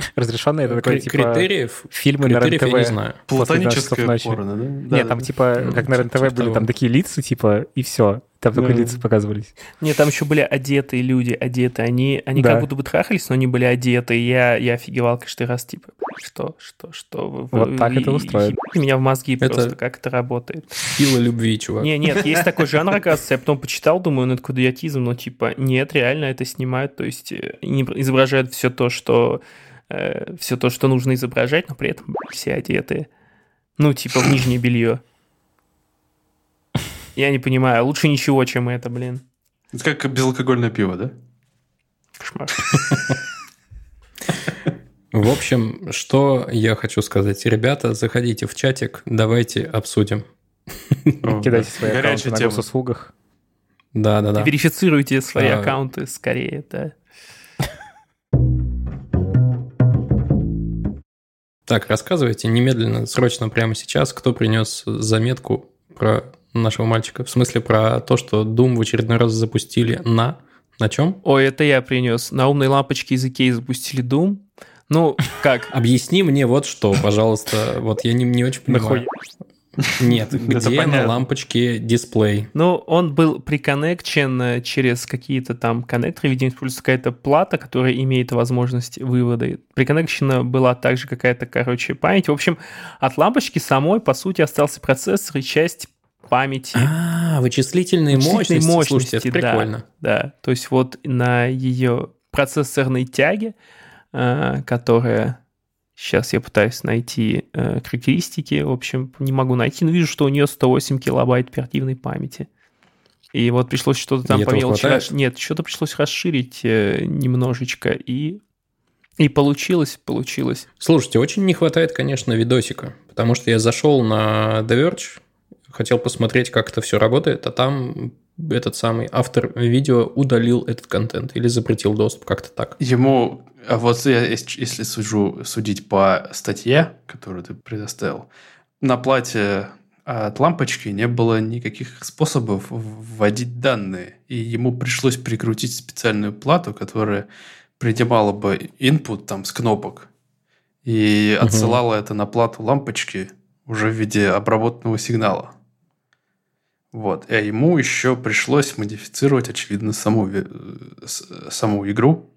Разрешенные это такой, типа, критериев, фильмы на критериев РЕН-ТВ. я не знаю. Платоническое порно, да? Нет, Да, там типа, Ну, как на РЕН-ТВ были того. там такие лица, типа, и все. Там только Да. лица показывались. Не, там еще были одетые люди, одетые. Они, они Да. как будто бы трахались, но они были одеты. И я, я офигевал каждый раз, типа, что, что, что? вы- Вот вы- так это и- устроено. и меня в мозги Это- просто, как это работает. Сила любви, чувак. Не, нет, есть такой жанр, оказывается. Я потом почитал, думаю, ну это какой идиотизм, но типа, нет, реально это снимают, то есть э, не изображают все то, что все то, что нужно изображать, но при этом блядь, все одетые. Ну, типа в нижнее белье. Я не понимаю, лучше ничего, чем это, блин. Это как безалкогольное пиво, да? Кошмар. В общем, что я хочу сказать. Ребята, заходите в чатик, давайте обсудим. Кидайте да. свои аккаунты на госуслугах. Да-да-да. Верифицируйте свои А. аккаунты скорее, да. Так, рассказывайте немедленно, срочно, прямо сейчас, кто принес заметку про нашего мальчика. В смысле, про то, что Doom в очередной раз запустили на... На чем? Ой, это я принес. На умной лампочке из Икеи запустили Doom. Ну, как? Объясни мне вот что, пожалуйста. Вот я не, не очень понимаю. Нет, где на лампочке дисплей? Ну, он был приконнекчен э, через какие-то там коннекторы, видимо, используется какая-то плата, которая имеет возможность вывода. Приконнекчена была также какая-то, короче, память. В общем, от лампочки самой, по сути, остался процессор и часть памяти. А, вычислительные, Вычислительные мощности. Слушайте, это да, прикольно. Да, то есть вот на ее процессорной тяге, э, которая... Сейчас я пытаюсь найти э, характеристики. В общем, не могу найти, но вижу, что у нее 108 килобайт оперативной памяти. И вот пришлось что-то там по мелочи хватает? расш- Нет, что-то пришлось расширить э, немножечко. И, и получилось, получилось. Слушайте, очень не хватает, конечно, видосика, потому что я зашел на The Verge, хотел посмотреть, как это все работает, а там этот самый автор видео удалил этот контент или запретил доступ, как-то так. Ему, а вот я, если сужу, судить по статье, которую ты предоставил, на плате от лампочки не было никаких способов вводить данные. И ему пришлось прикрутить специальную плату, которая принимала бы input там с кнопок и Мгм. отсылала это на плату лампочки уже в виде обработанного сигнала. Вот. А ему еще пришлось модифицировать, очевидно, саму, э, саму игру,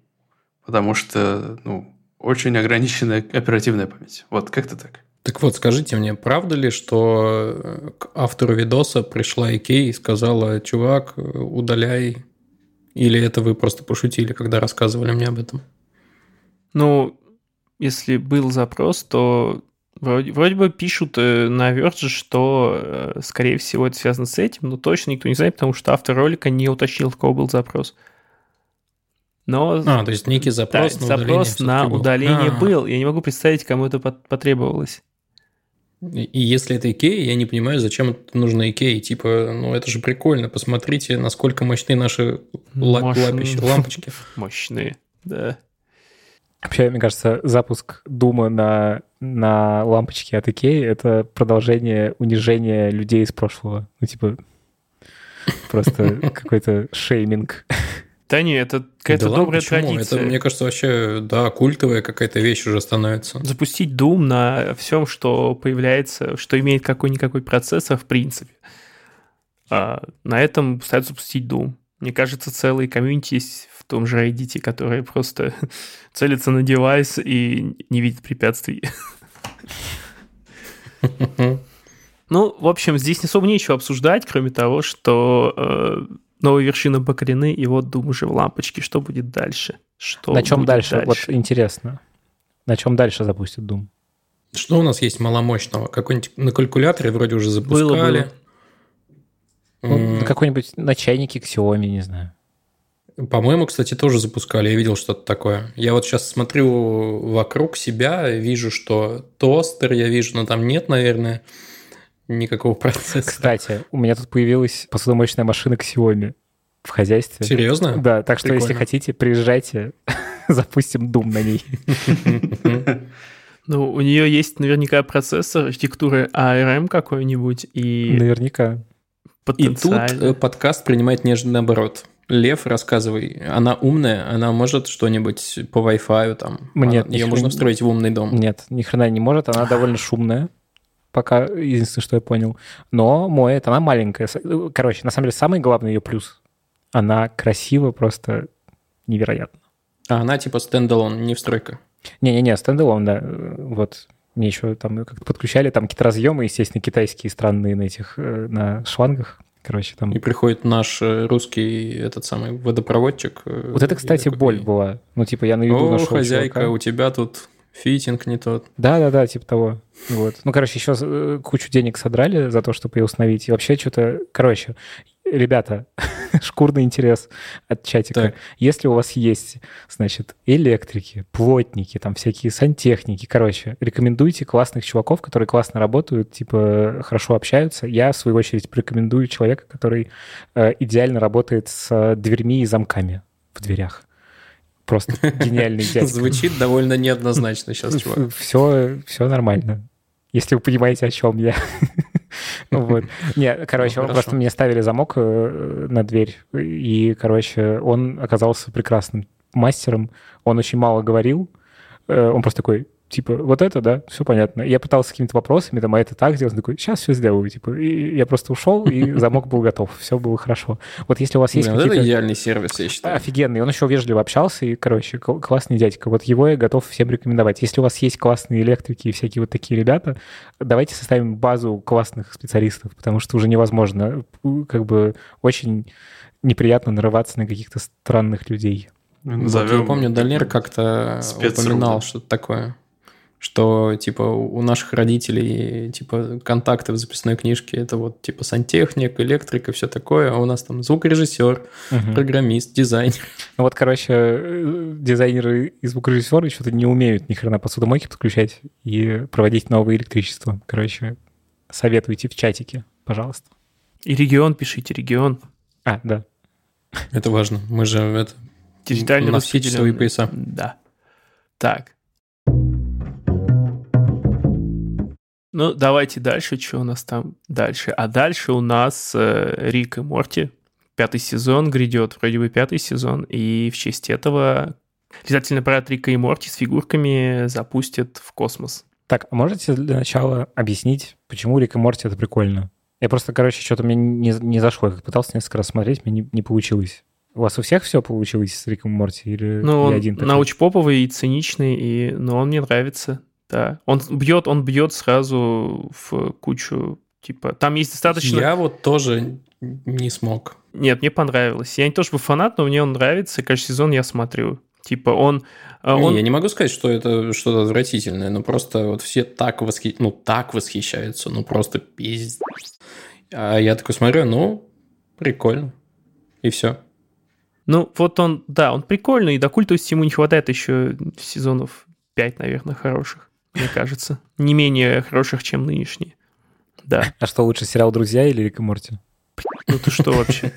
потому что, ну, очень ограниченная оперативная память. Вот, как-то так. Так вот, скажите мне, правда ли, что э, к автору видоса пришла Икей и сказала, чувак, удаляй, или это вы просто пошутили, когда рассказывали мне об этом? Ну, если был запрос, то вроде, вроде бы пишут э, на Verge, что, э, скорее всего, это связано с этим, но точно никто не знает, потому что автор ролика не уточнил, в кого был запрос. Но А, то есть некий да, запрос на удаление запрос на был. удаление А. был. Я не могу представить, кому это пот- потребовалось. И если это Икея, я не понимаю, зачем это нужно Икеи. Типа, ну это же прикольно. Посмотрите, насколько мощны наши ла- Мощные. лапищи- лампочки. Мощные, да. Вообще, мне кажется, запуск Дума на, на лампочке от Икеи — это продолжение унижения людей из прошлого. Ну, типа, просто какой-то шейминг. Да не, это какая-то Да добрая почему? традиция. Это, мне кажется, вообще, да, культовая какая-то вещь уже становится. запустить Doom на всем, что появляется, что имеет какой-никакой процессор в принципе. А на этом пытаются запустить Doom. Мне кажется, целые комьюнити есть в том же Reddit, которые просто целятся на девайс и не видят препятствий. Ну, в общем, здесь не особо нечего обсуждать, кроме того, что новая вершина покорены, и вот Doom уже в лампочке. Что будет дальше? Что на чем будет дальше? Вот интересно. На чем дальше запустят Doom? Что у нас есть маломощного? Какой-нибудь на калькуляторе вроде уже запускали. Было, было. Ну, на какой-нибудь на чайнике Xiaomi, не знаю. По-моему, кстати, тоже запускали. Я видел что-то такое. Я вот сейчас смотрю вокруг себя, вижу, что тостер я вижу, но там нет, наверное. Никакого процесса. Кстати, у меня тут появилась посудомоечная машина Xiaomi в хозяйстве. Серьезно? Да, так что если Прикольно. хотите, приезжайте, запустим Doom на ней. Ну, у нее есть наверняка процессор архитектуры ARM какой-нибудь и Наверняка. И тут потенциально. э, подкаст принимает нежно наоборот. Лев, рассказывай. Она умная, она может что-нибудь по Wi-Fi там. Она- ни Ее можно встроить в умный дом. Нет, ни хрена не может, она довольно шумная. Пока, единственное, что я понял. Но моет, она маленькая. С- Короче, на самом деле, самый главный ее плюс. Она красива просто невероятно. А она типа standalone, не встройка. Не-не-не, standalone, да. э, Вот. Мне еще там как-то подключали, там какие-то разъемы, естественно, китайские, странные на этих, э, на шлангах. Короче, там... И приходит наш э, русский этот самый водопроводчик. э, Вот это, кстати, боль была. Ну, типа, я на виду О, нашел хозяйка, чувака. у тебя тут фитинг не тот. Да-да-да, типа того. Вот. Ну, короче, еще э, кучу денег содрали за то, чтобы ее установить. И вообще что-то... Короче, ребята, шкурный интерес от чатика. Так. Если у вас есть, значит, электрики, плотники, там всякие сантехники, короче, рекомендуйте классных чуваков, которые классно работают, типа, хорошо общаются. Я, в свою очередь, порекомендую человека, который э, идеально работает с э, дверьми и замками в дверях. Просто гениальный дядька. Звучит довольно неоднозначно сейчас, чувак. Все, все нормально. Если вы понимаете, о чем я. Вот. Не, короче, Ну, просто мне ставили замок э, на дверь, и, короче, он оказался прекрасным мастером. Он очень мало говорил. Э, Он просто такой, типа, вот это, да, все понятно. Я пытался какими-то вопросами, там, а это так делать? Он такой, сейчас все сделаю, типа. И я просто ушел, и замок был готов, все было хорошо. Вот если у вас есть вот это идеальный сервис, я считаю. Офигенный. Он еще вежливо общался, и, короче, кл- классный дядька. Вот его я готов всем рекомендовать. Если у вас есть классные электрики и всякие вот такие ребята, давайте составим базу классных специалистов, потому что уже невозможно. Как бы очень неприятно нарываться на каких-то странных людей. Вот я помню, Далер как-то упоминал да. что-то такое, что типа у наших родителей типа контакты в записной книжке это вот типа сантехник, электрик и все такое, а у нас там звукорежиссер, Мгм. программист, дизайнер. Ну вот, короче, э, дизайнеры и звукорежиссеры что-то не умеют ни хрена посудомойки подключать и проводить новое электричество. Короче, советуйте в чатике, пожалуйста. И регион пишите, регион. А, да. Это важно. Мы же это Диджитально У нас все часовые пояса. Да. Так. Ну, давайте дальше. Что у нас там дальше? А дальше у нас э, Рик и Морти. Пятый сезон грядет, вроде бы пятый сезон. И в честь этого обязательно проект Рика и Морти с фигурками запустят в космос. Так, а можете для начала объяснить, почему Рик и Морти это прикольно? Я просто, короче, что-то мне не, не зашло. Я пытался несколько раз смотреть, мне не, не получилось. У вас у всех все получилось с Риком и Морти? Или Ну, я один такой? научпоповый и циничный, и, но он мне нравится. Да. Он бьет, он бьет сразу в кучу, типа, там есть достаточно... Я вот тоже не смог. Нет, мне понравилось. Я не то чтобы фанат, но мне он нравится, и каждый сезон я смотрю. Типа, он... а, Не, он... я не могу сказать, что это что-то отвратительное, но просто вот все так, восхи... ну, так восхищаются, ну просто пиздец. А я такой смотрю, ну, прикольно. И все. Ну, вот он, да, он прикольный, и до культовости ему не хватает еще сезонов 5, наверное, хороших, мне кажется. Не менее хороших, чем нынешние. Да. А что лучше, сериал «Друзья» или Рик и Морти? Ну ты что вообще?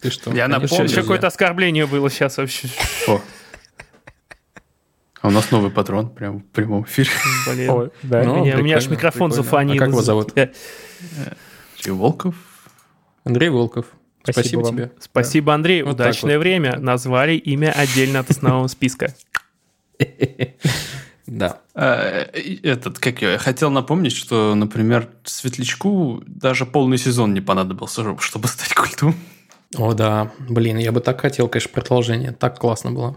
Ты что? Я напомню, Еще какое-то оскорбление было сейчас вообще. О. А у нас новый патрон прям в прямом эфире. Блин. О, да. Ну, у меня, у меня аж микрофон прикольно. зафонил. А как его зовут? Э, Че, Волков? Андрей Волков. Спасибо Спасибо, вам. тебе. Спасибо, Андрей. Вот Удачное время. Назвали имя отдельно от основного списка. Да. А, Этот, как я, я хотел напомнить, что, например, Светлячку даже полный сезон не понадобился, чтобы стать культом. О, да. Блин, я бы так хотел, конечно, продолжение. Так классно было.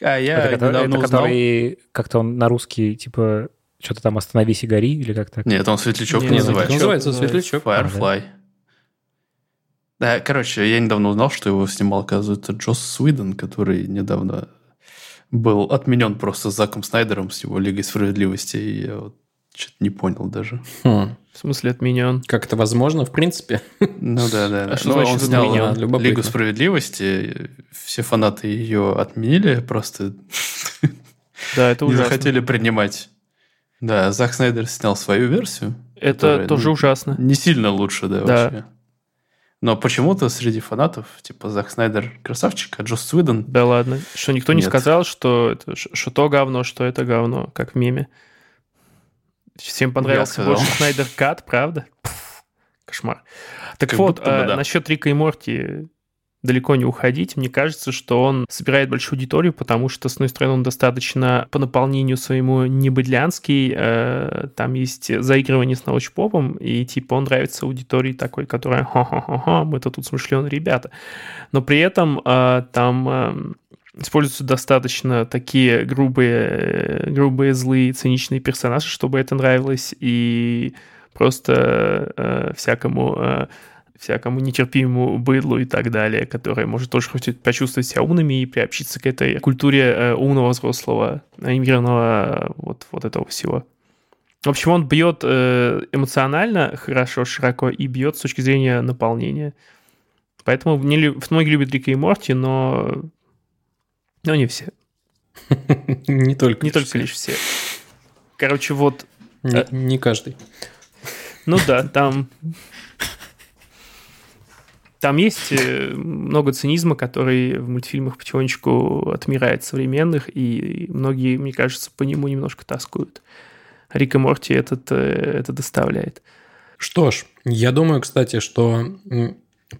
А я это, который- недавно это узнал... который как-то он на русский, типа, что-то там «Остановись и гори» или как так? Нет, он Светлячок Нет, называется. называется называется. Светлячок. Firefly. Да, короче, я недавно узнал, что его снимал, оказывается, Джос Суиден, который недавно был отменен просто Заком Снайдером с его Лигой Справедливости, и я вот что-то не понял даже. Хм. В смысле отменен. Как это возможно, в принципе? Ну да, да. да. что Ну, значит он снял отменен? Лигу Справедливости, все фанаты ее отменили, просто Да, это не захотели принимать. Да, Зак Снайдер снял свою версию. Это тоже ужасно. Не сильно лучше, Да. вообще. Но почему-то среди фанатов, типа Зак Снайдер красавчик, а Джос Уидон Да ладно. Что никто не Нет. сказал, что, это, что то говно, что это говно, как в меме. Всем понравился больше Снайдер Кат, правда? Пф, кошмар. Так Как вот, бы а, да. насчет Рика и Морти далеко не уходить. Мне кажется, что он собирает большую аудиторию, потому что, с одной стороны, он достаточно по наполнению своему не быдлянский, э, там есть заигрывание с научпопом, и типа он нравится аудитории такой, которая ха-ха-ха, мы-то тут смышленые ребята. Но при этом э, там э, используются достаточно такие грубые, э, грубые, злые, циничные персонажи, чтобы это нравилось, и просто э, всякому э, всякому нетерпимому быдлу и так далее, которое может тоже хочет почувствовать себя умными и приобщиться к этой культуре э, умного взрослого, анимированного э, вот, вот этого всего. В общем, он бьет э, эмоционально хорошо, широко и бьет с точки зрения наполнения. Поэтому не многие любят Рика и Морти, но, но не все. Не только. Не только лишь все. Короче, вот, не каждый. ну да, там... Там есть э, много цинизма, который в мультфильмах потихонечку отмирает современных, и многие, мне кажется, по нему немножко тоскуют. Рик и Морти этот, э, это доставляет. Что ж, я думаю, кстати, что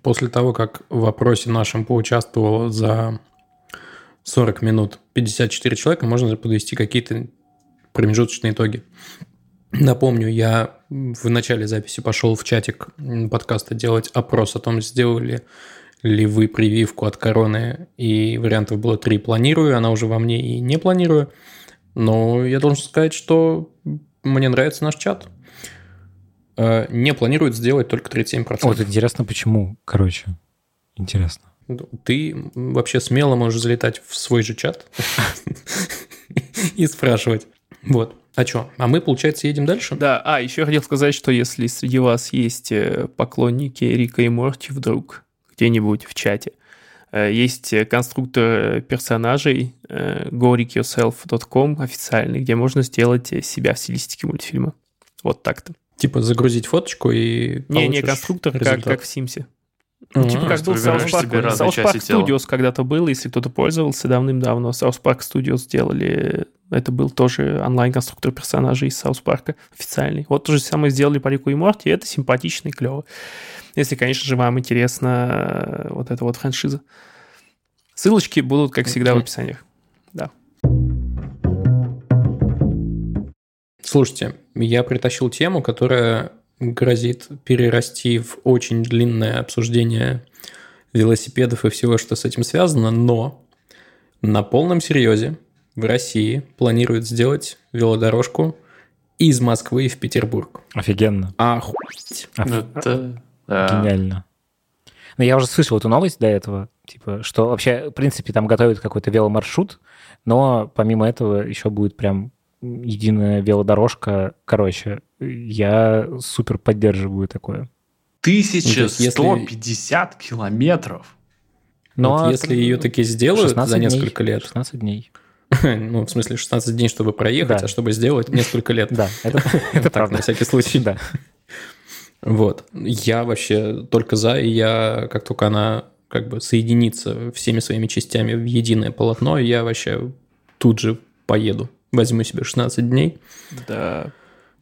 после того, как в вопросе нашем поучаствовало за 40 минут 54 человека, можно подвести какие-то промежуточные итоги. Напомню, я в начале записи пошел в чатик подкаста делать опрос о том, сделали ли вы прививку от короны, и вариантов было три «планирую», она уже во мне и «не планирую». Но я должен сказать, что мне нравится наш чат. Э, Не планирует сделать только 37%. Вот интересно, почему, короче. Интересно. Ты вообще смело можешь залетать в свой же чат и спрашивать. Вот. А что? А мы, получается, едем дальше? Да, а, еще я хотел сказать, что если среди вас есть э, поклонники Рика и Морти вдруг где-нибудь в чате, э, есть э, конструктор персонажей gorickyourself.com официальный, где можно сделать себя в стилистике мультфильма. Вот так-то. Типа загрузить фоточку и Не, не конструктор, как, результат. как в Симсе. Ага. Ну, типа как был South Park, South Park. Studios когда-то был, если кто-то пользовался давным-давно. South Park Studios сделали, это был тоже онлайн-конструктор персонажей из South Park официальный. Вот то же самое сделали по Рику и Морти, и это симпатично и клево. Если, конечно же, вам интересна э, вот эта вот франшиза. Ссылочки будут, как всегда, в Мгм. описаниях. Да. Слушайте, я притащил тему, которая грозит перерасти в очень длинное обсуждение велосипедов и всего, что с этим связано, но на полном серьезе в России планируют сделать велодорожку из Москвы в Петербург. Офигенно. Охуеть. Оф- Это... да. Гениально. Но я уже слышал эту новость до этого, типа, что вообще, в принципе, там готовят какой-то веломаршрут, но помимо этого еще будет прям единая велодорожка. Короче, я супер поддерживаю такое. Ну, то есть, если- 1150 километров. Но Вот если ее таки сделают 16 за дней. несколько лет, 16 дней. ну, в смысле, 16 дней, чтобы проехать, Да. а чтобы сделать несколько лет. Да, это, это Так, правда. на всякий случай. Да. Вот. Я вообще только за, и я, как только она как бы соединится всеми своими частями в единое полотно, я вообще тут же поеду. Возьму себе 16 дней Да.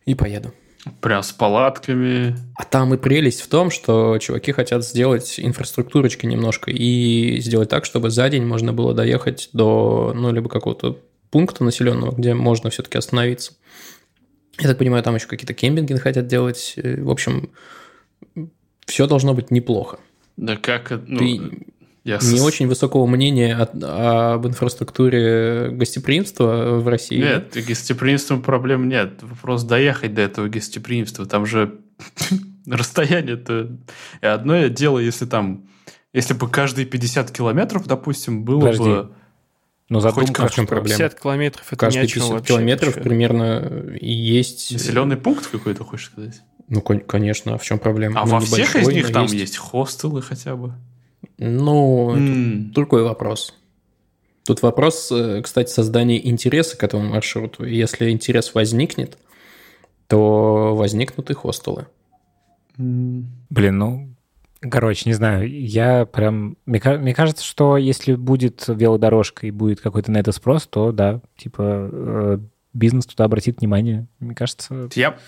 и поеду. Прям с палатками. А там и прелесть в том, что чуваки хотят сделать инфраструктурочки немножко и сделать так, чтобы за день можно было доехать до, ну, либо какого-то пункта населенного, где можно все-таки остановиться. Я так понимаю, там еще какие-то кемпинги хотят делать. Э, В общем, все должно быть неплохо. Да как... это, Ну, Ты я не с- очень высокого мнения от- об инфраструктуре гостеприимства в России. Нет, гостеприимством проблем нет. Вопрос доехать до этого гостеприимства. Там же расстояние-то... И одно дело, если там... Если бы каждые 50 километров, допустим, было Подожди. бы... Хоть задумка, в чем проблема? 50 километров это Каждые о чем 50 вообще. километров чё? примерно есть... Населенный пункт какой-то, хочешь сказать? Ну, кон- конечно, а в чем проблема? А Ну, во всех из них но там есть. хостелы хотя бы. Ну, это М. другой вопрос. Тут вопрос, э, кстати, создания интереса к этому маршруту. Если интерес возникнет, то возникнут и хостелы. Блин, ну, короче, не знаю, я прям... Мне, мне кажется, что если будет велодорожка и будет какой-то на это спрос, то да, типа э, бизнес туда обратит внимание. Мне кажется, Я,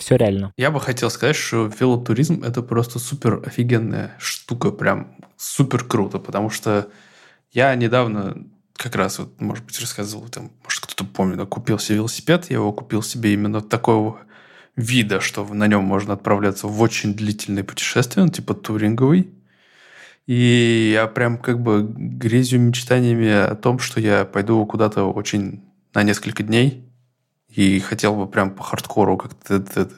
все реально. я бы хотел сказать, что велотуризм – это просто супер офигенная штука, прям супер круто, потому что я недавно как раз, вот, может быть, рассказывал, там, может, кто-то помнит, купил себе велосипед, я его купил себе именно такого вида, что на нем можно отправляться в очень длительные путешествия, ну, типа туринговый. И я прям как бы грезю мечтаниями о том, что я пойду куда-то очень на несколько дней и хотел бы прям по хардкору как-то это- это-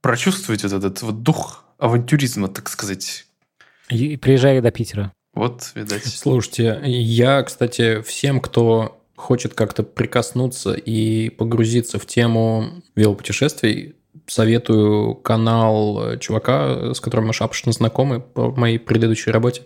прочувствовать вот этот вот дух авантюризма, так сказать. И приезжай до Питера. Вот, видать. Слушайте, я, кстати, всем, кто хочет как-то прикоснуться и погрузиться в тему велопутешествий, советую канал чувака, с которым мы шапошно знакомы по моей предыдущей работе.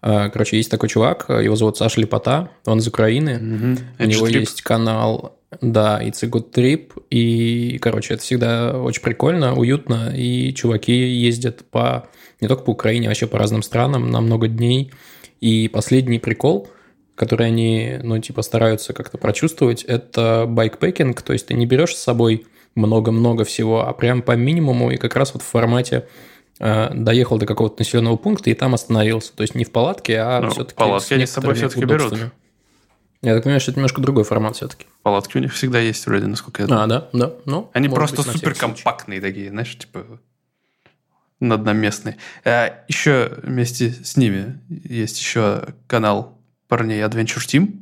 А, Короче, есть такой чувак, его зовут Саша Лепота, он из Украины. Мгм. У него есть канал, да, It's a Good Trip, и, короче, это всегда очень прикольно, уютно, и чуваки ездят по не только по Украине, а вообще по разным странам на много дней. И последний прикол, который они, ну, типа, стараются как-то прочувствовать, это байкпекинг, то есть ты не берешь с собой много-много всего, а прям по минимуму, и как раз вот в формате э, доехал до какого-то населенного пункта и там остановился. То есть не в палатке, а Ну, все-таки палатки они с собой всё-таки берут. Я так понимаю, что это немножко другой формат все-таки. Палатки у них всегда есть вроде, насколько я знаю. А, да, да. Ну, Они просто быть, на всякий супер случай. компактные такие, знаешь, типа одноместные. А, еще вместе с ними есть еще канал парней Adventure Team.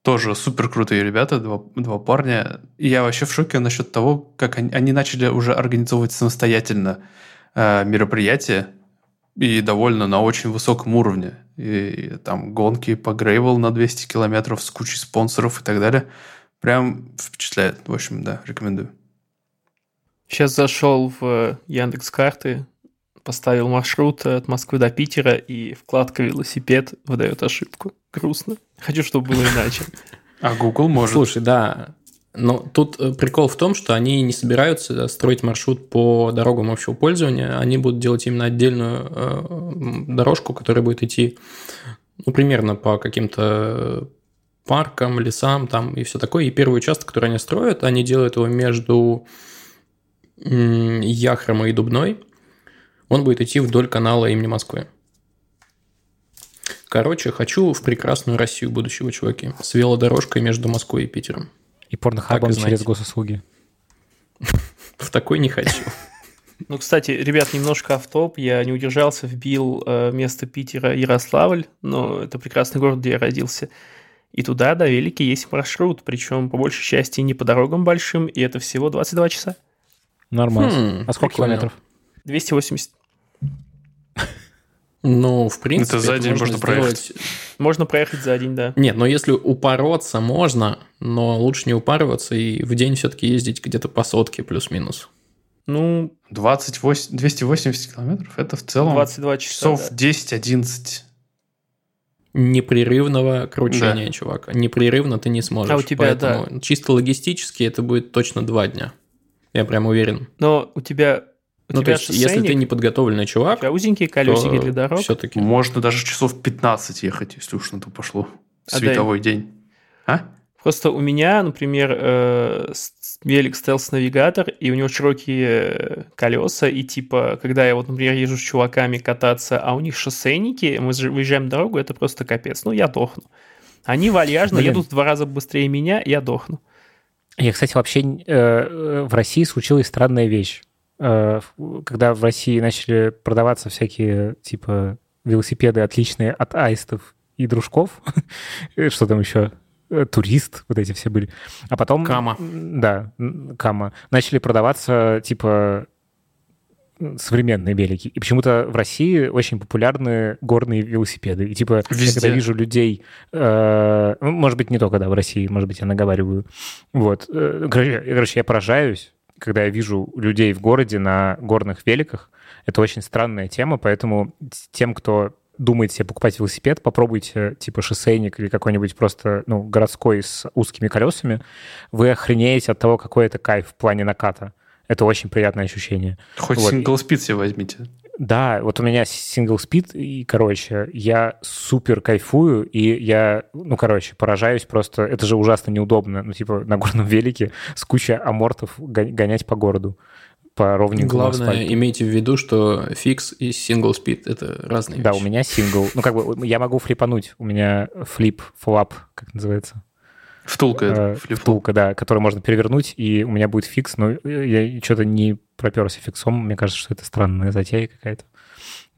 Тоже супер крутые ребята, два, два парня. И я вообще в шоке насчет того, как они, они начали уже организовывать самостоятельно э, мероприятия и довольно на очень высоком уровне. И, там гонки по грейвел на 200 километров с кучей спонсоров и так далее. Прям впечатляет. В общем, да, рекомендую. Сейчас зашел в Яндекс карты, поставил маршрут от Москвы до Питера, и вкладка велосипед выдает ошибку. Грустно. Хочу, чтобы было иначе. А Google может. Слушай, да. Но тут э, прикол в том, что они не собираются строить маршрут по дорогам общего пользования, они будут делать именно отдельную э, дорожку, которая будет идти, ну, примерно по каким-то паркам, лесам там и все такое. И первый участок, который они строят, они делают его между Яхромой и Дубной. Он будет идти вдоль канала имени Москвы. Короче, хочу в прекрасную Россию будущего, чуваки. С велодорожкой между Москвой и Питером. И порнохабом через госуслуги. В такой не хочу. Ну, кстати, ребят, немножко автоп. Я не удержался, вбил э, место Питера Ярославль, но это прекрасный город, где я родился. И туда до Велики есть маршрут, причем по большей части не по дорогам большим, и это всего 22 часа. Нормально. Хм, а сколько прикольно. километров? 280. Ну, в принципе, за день можно сделать- Можно проехать за день, да. Нет, но если упороться можно, но лучше не упарываться и в день все-таки ездить где-то по сотке плюс-минус. Ну, 28, 280 километров, это в целом 22 часа. часов да. 10-11. Непрерывного кручения, чувак. Непрерывно ты не сможешь. А у тебя, Поэтому чисто логистически это будет точно два дня. Я прям уверен. Но у тебя, у ну, то есть, если ты неподготовленный у чувак, тебя узенькие колесики для дорог. все-таки... Можно даже часов 15 ехать, если уж на то пошло. А Световой день. А? Просто у меня, например, э, с- велик стелс-навигатор, и у него широкие э, колеса, и типа, когда я вот, например, езжу с чуваками кататься, а у них шоссейники, мы выезжаем на дорогу, это просто капец. Ну, я дохну. Они вальяжно Блин. едут в два раза быстрее меня, я дохну. Я, кстати, вообще э, в России случилась странная вещь. Э, Когда в России начали продаваться всякие, типа, велосипеды отличные от аистов и дружков, что там еще, Э, турист, вот эти все были. А потом... Кама. Да, Кама. Начали продаваться, типа, современные велики. И почему-то в России очень популярны горные велосипеды. И типа, я Везде. когда вижу людей, э, ну, может быть, не только, да, в России, может быть, я наговариваю. Вот. Э, короче, я поражаюсь, когда я вижу людей в городе на горных великах. Это очень странная тема, поэтому тем, кто думаете покупать велосипед, попробуйте типа шоссейник или какой-нибудь просто ну, городской с узкими колесами. Вы охренеете от того, какой это кайф в плане наката. Это очень приятное ощущение. Хоть вот. сингл спид себе возьмите. Да, вот у меня сингл спид, и, короче, я супер кайфую, и я, ну, короче, поражаюсь просто. Это же ужасно неудобно, ну, типа, на горном велике с кучей амортов гонять по городу по ровненькому Главное, асфальту. имейте в виду, что фикс и single speed — это разные Да, вещи. у меня сингл. Ну, как бы я могу флипануть. У меня flip, flop, как называется? Втулка. Э, втулка, да, которую можно перевернуть, и у меня будет фикс, но я что-то не проперся фиксом. Мне кажется, что это странная затея какая-то.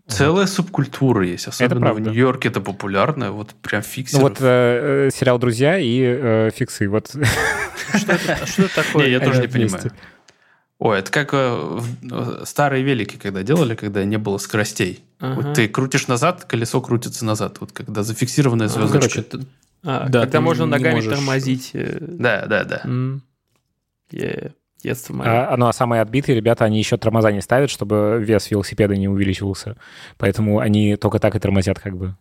Целая вот. субкультура есть, особенно в Нью-Йорке это популярно, вот прям фиксеров. Ну вот э, сериал «Друзья» и э, фиксы, вот. Что это, это такое? Не, я тоже не понимаю. Ой, это как э, э, старые велики, когда делали, когда не было скоростей. Ага. Вот ты крутишь назад, колесо крутится назад. Вот когда зафиксированная звездочка. Короче. А, да, когда можно ногами можешь... тормозить. Э, да, да, да. Mm. Yeah. Детство мое. А, ну, а самые отбитые ребята, они еще тормоза не ставят, чтобы вес велосипеда не увеличивался. Поэтому они только так и тормозят как бы.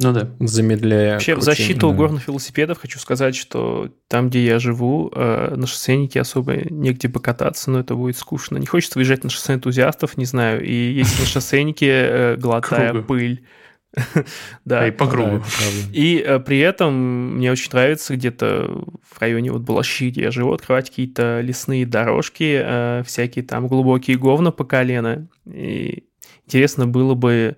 Ну да, замедляя. Вообще, в защиту да. горных велосипедов хочу сказать, что там, где я живу, э, на шоссейнике особо негде покататься, но это будет скучно. Не хочется выезжать на шоссе энтузиастов, не знаю, и ездить на шоссейнике, э, глотая пыль. да. И по кругу. И э, при этом мне очень нравится где-то в районе вот Балаши, где я живу, открывать какие-то лесные дорожки, всякие там глубокие говна по колено. И интересно было бы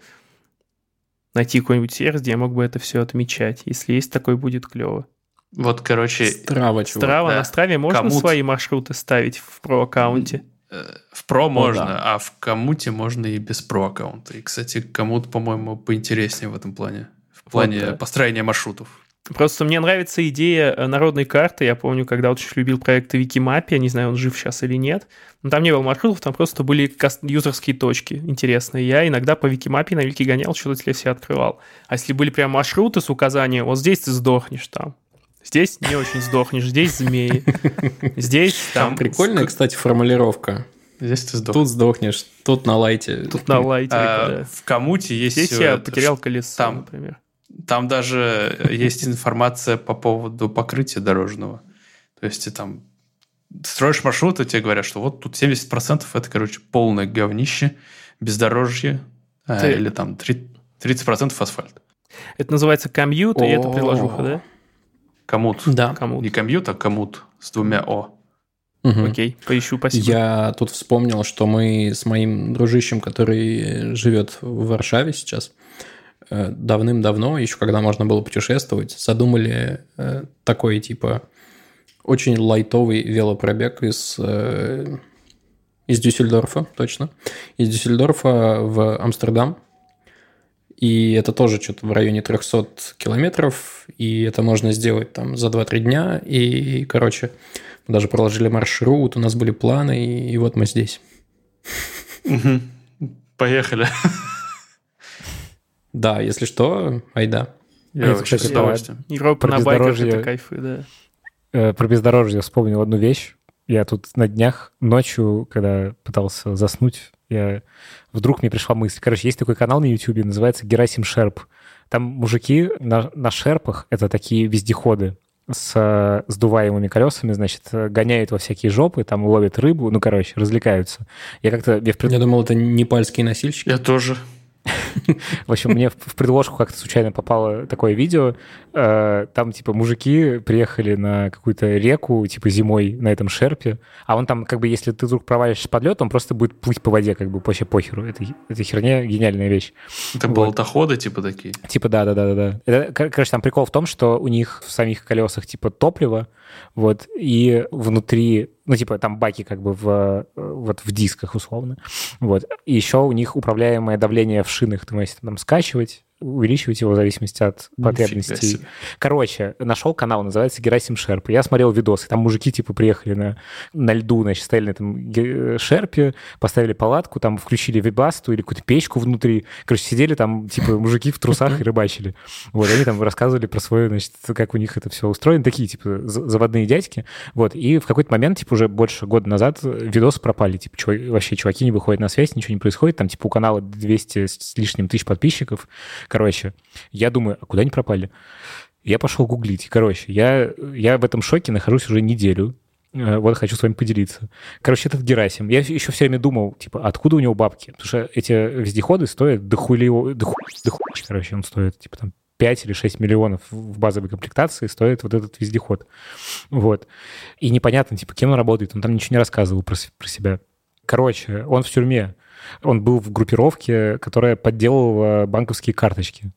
найти какой-нибудь сервис, где я мог бы это все отмечать. Если есть такой, будет клево. Вот, короче... Страва, чувак. Страва, да. на Страве можно Коммут... свои маршруты ставить в про-аккаунте? Э, в про можно, да. а в коммуте можно и без про-аккаунта. И, кстати, коммут, по-моему, поинтереснее в этом плане. В плане вот, да. построения маршрутов. Просто мне нравится идея э, народной карты. Я помню, когда очень любил проект Викимапи, я не знаю, он жив сейчас или нет. Но там не было маршрутов, там просто были юзерские точки интересные. Я иногда по Викимапе на Вики гонял, что-то для себя открывал. А если были прям маршруты с указанием, вот здесь ты сдохнешь там. Здесь не очень сдохнешь, здесь змеи. Здесь там... Прикольная, кстати, формулировка. Здесь ты сдохнешь. Тут сдохнешь, тут на лайте. Тут на лайте, а, В коммуте есть... Здесь я потерял колесо, там, например. Там даже есть информация по поводу покрытия дорожного. То есть ты там строишь маршрут, и тебе говорят, что вот тут 70% это, короче, полное говнище, бездорожье, а, ты... или там 30% асфальт. Это называется комьют, и это приложуха, да? Коммут. Да. Коммут. Не комьют, а коммут с двумя О. Угу. Окей, поищу, спасибо. Я тут вспомнил, что мы с моим дружищем, который живет в Варшаве сейчас, Э, давным-давно, еще когда можно было путешествовать, задумали э, такой типа очень лайтовый велопробег из, э, из Дюссельдорфа, точно, из Дюссельдорфа в Амстердам. И это тоже что-то в районе 300 километров, и это можно сделать там за 2-3 дня. И, короче, мы даже проложили маршрут, у нас были планы, и, и вот мы здесь. Поехали. Да, если что, айда. Я, с удовольствием. Европа на байках — это кайфы, да. Э, про бездорожье вспомнил одну вещь. Я тут на днях ночью, когда пытался заснуть, я... вдруг мне пришла мысль. Короче, есть такой канал на YouTube, называется Герасим Шерп. Там мужики на, на шерпах, это такие вездеходы, с сдуваемыми колесами, значит, гоняют во всякие жопы, там ловят рыбу, ну, короче, развлекаются. Я как-то... Я, в... я думал, это непальские носильщики. Я тоже. В общем, мне в предложку как-то случайно попало такое видео. Э, там, типа, мужики приехали на какую-то реку, типа, зимой на этом шерпе, а он там, как бы, если ты вдруг провалишься под лед, он просто будет плыть по воде, как бы, вообще похеру. Это, это херня гениальная вещь. Это вот. болотоходы, типа, такие? Типа, да-да-да. да. Короче, там прикол в том, что у них в самих колесах, типа, топливо, вот, и внутри, ну, типа, там баки как бы в, вот в дисках условно, вот, и еще у них управляемое давление в шинах, ты можешь там скачивать, увеличивать его в зависимости от потребностей. Короче, нашел канал, называется Герасим Шерп. Я смотрел видосы, там мужики типа приехали на, на льду, значит, стояли на этом Шерпе, поставили палатку, там включили вибасту или какую-то печку внутри. Короче, сидели там типа мужики в трусах и рыбачили. Вот, они там рассказывали про свое, значит, как у них это все устроено. Такие, типа, заводные дядьки. Вот, и в какой-то момент, типа, уже больше года назад видосы пропали. Типа, чувак, вообще чуваки не выходят на связь, ничего не происходит. Там, типа, у канала 200 с лишним тысяч подписчиков Короче, я думаю, а куда они пропали? Я пошел гуглить. Короче, я, я в этом шоке нахожусь уже неделю. Э, Вот хочу с вами поделиться. Короче, этот Герасим. Я еще все время думал, типа, откуда у него бабки? Потому что эти вездеходы стоят дохули, доху, доху, короче, он стоит, типа, там, 5 или 6 миллионов в базовой комплектации стоит вот этот вездеход. Вот. И непонятно, типа, кем он работает. Он там ничего не рассказывал про, про себя. Короче, он в тюрьме. Он был в группировке, которая подделывала банковские карточки.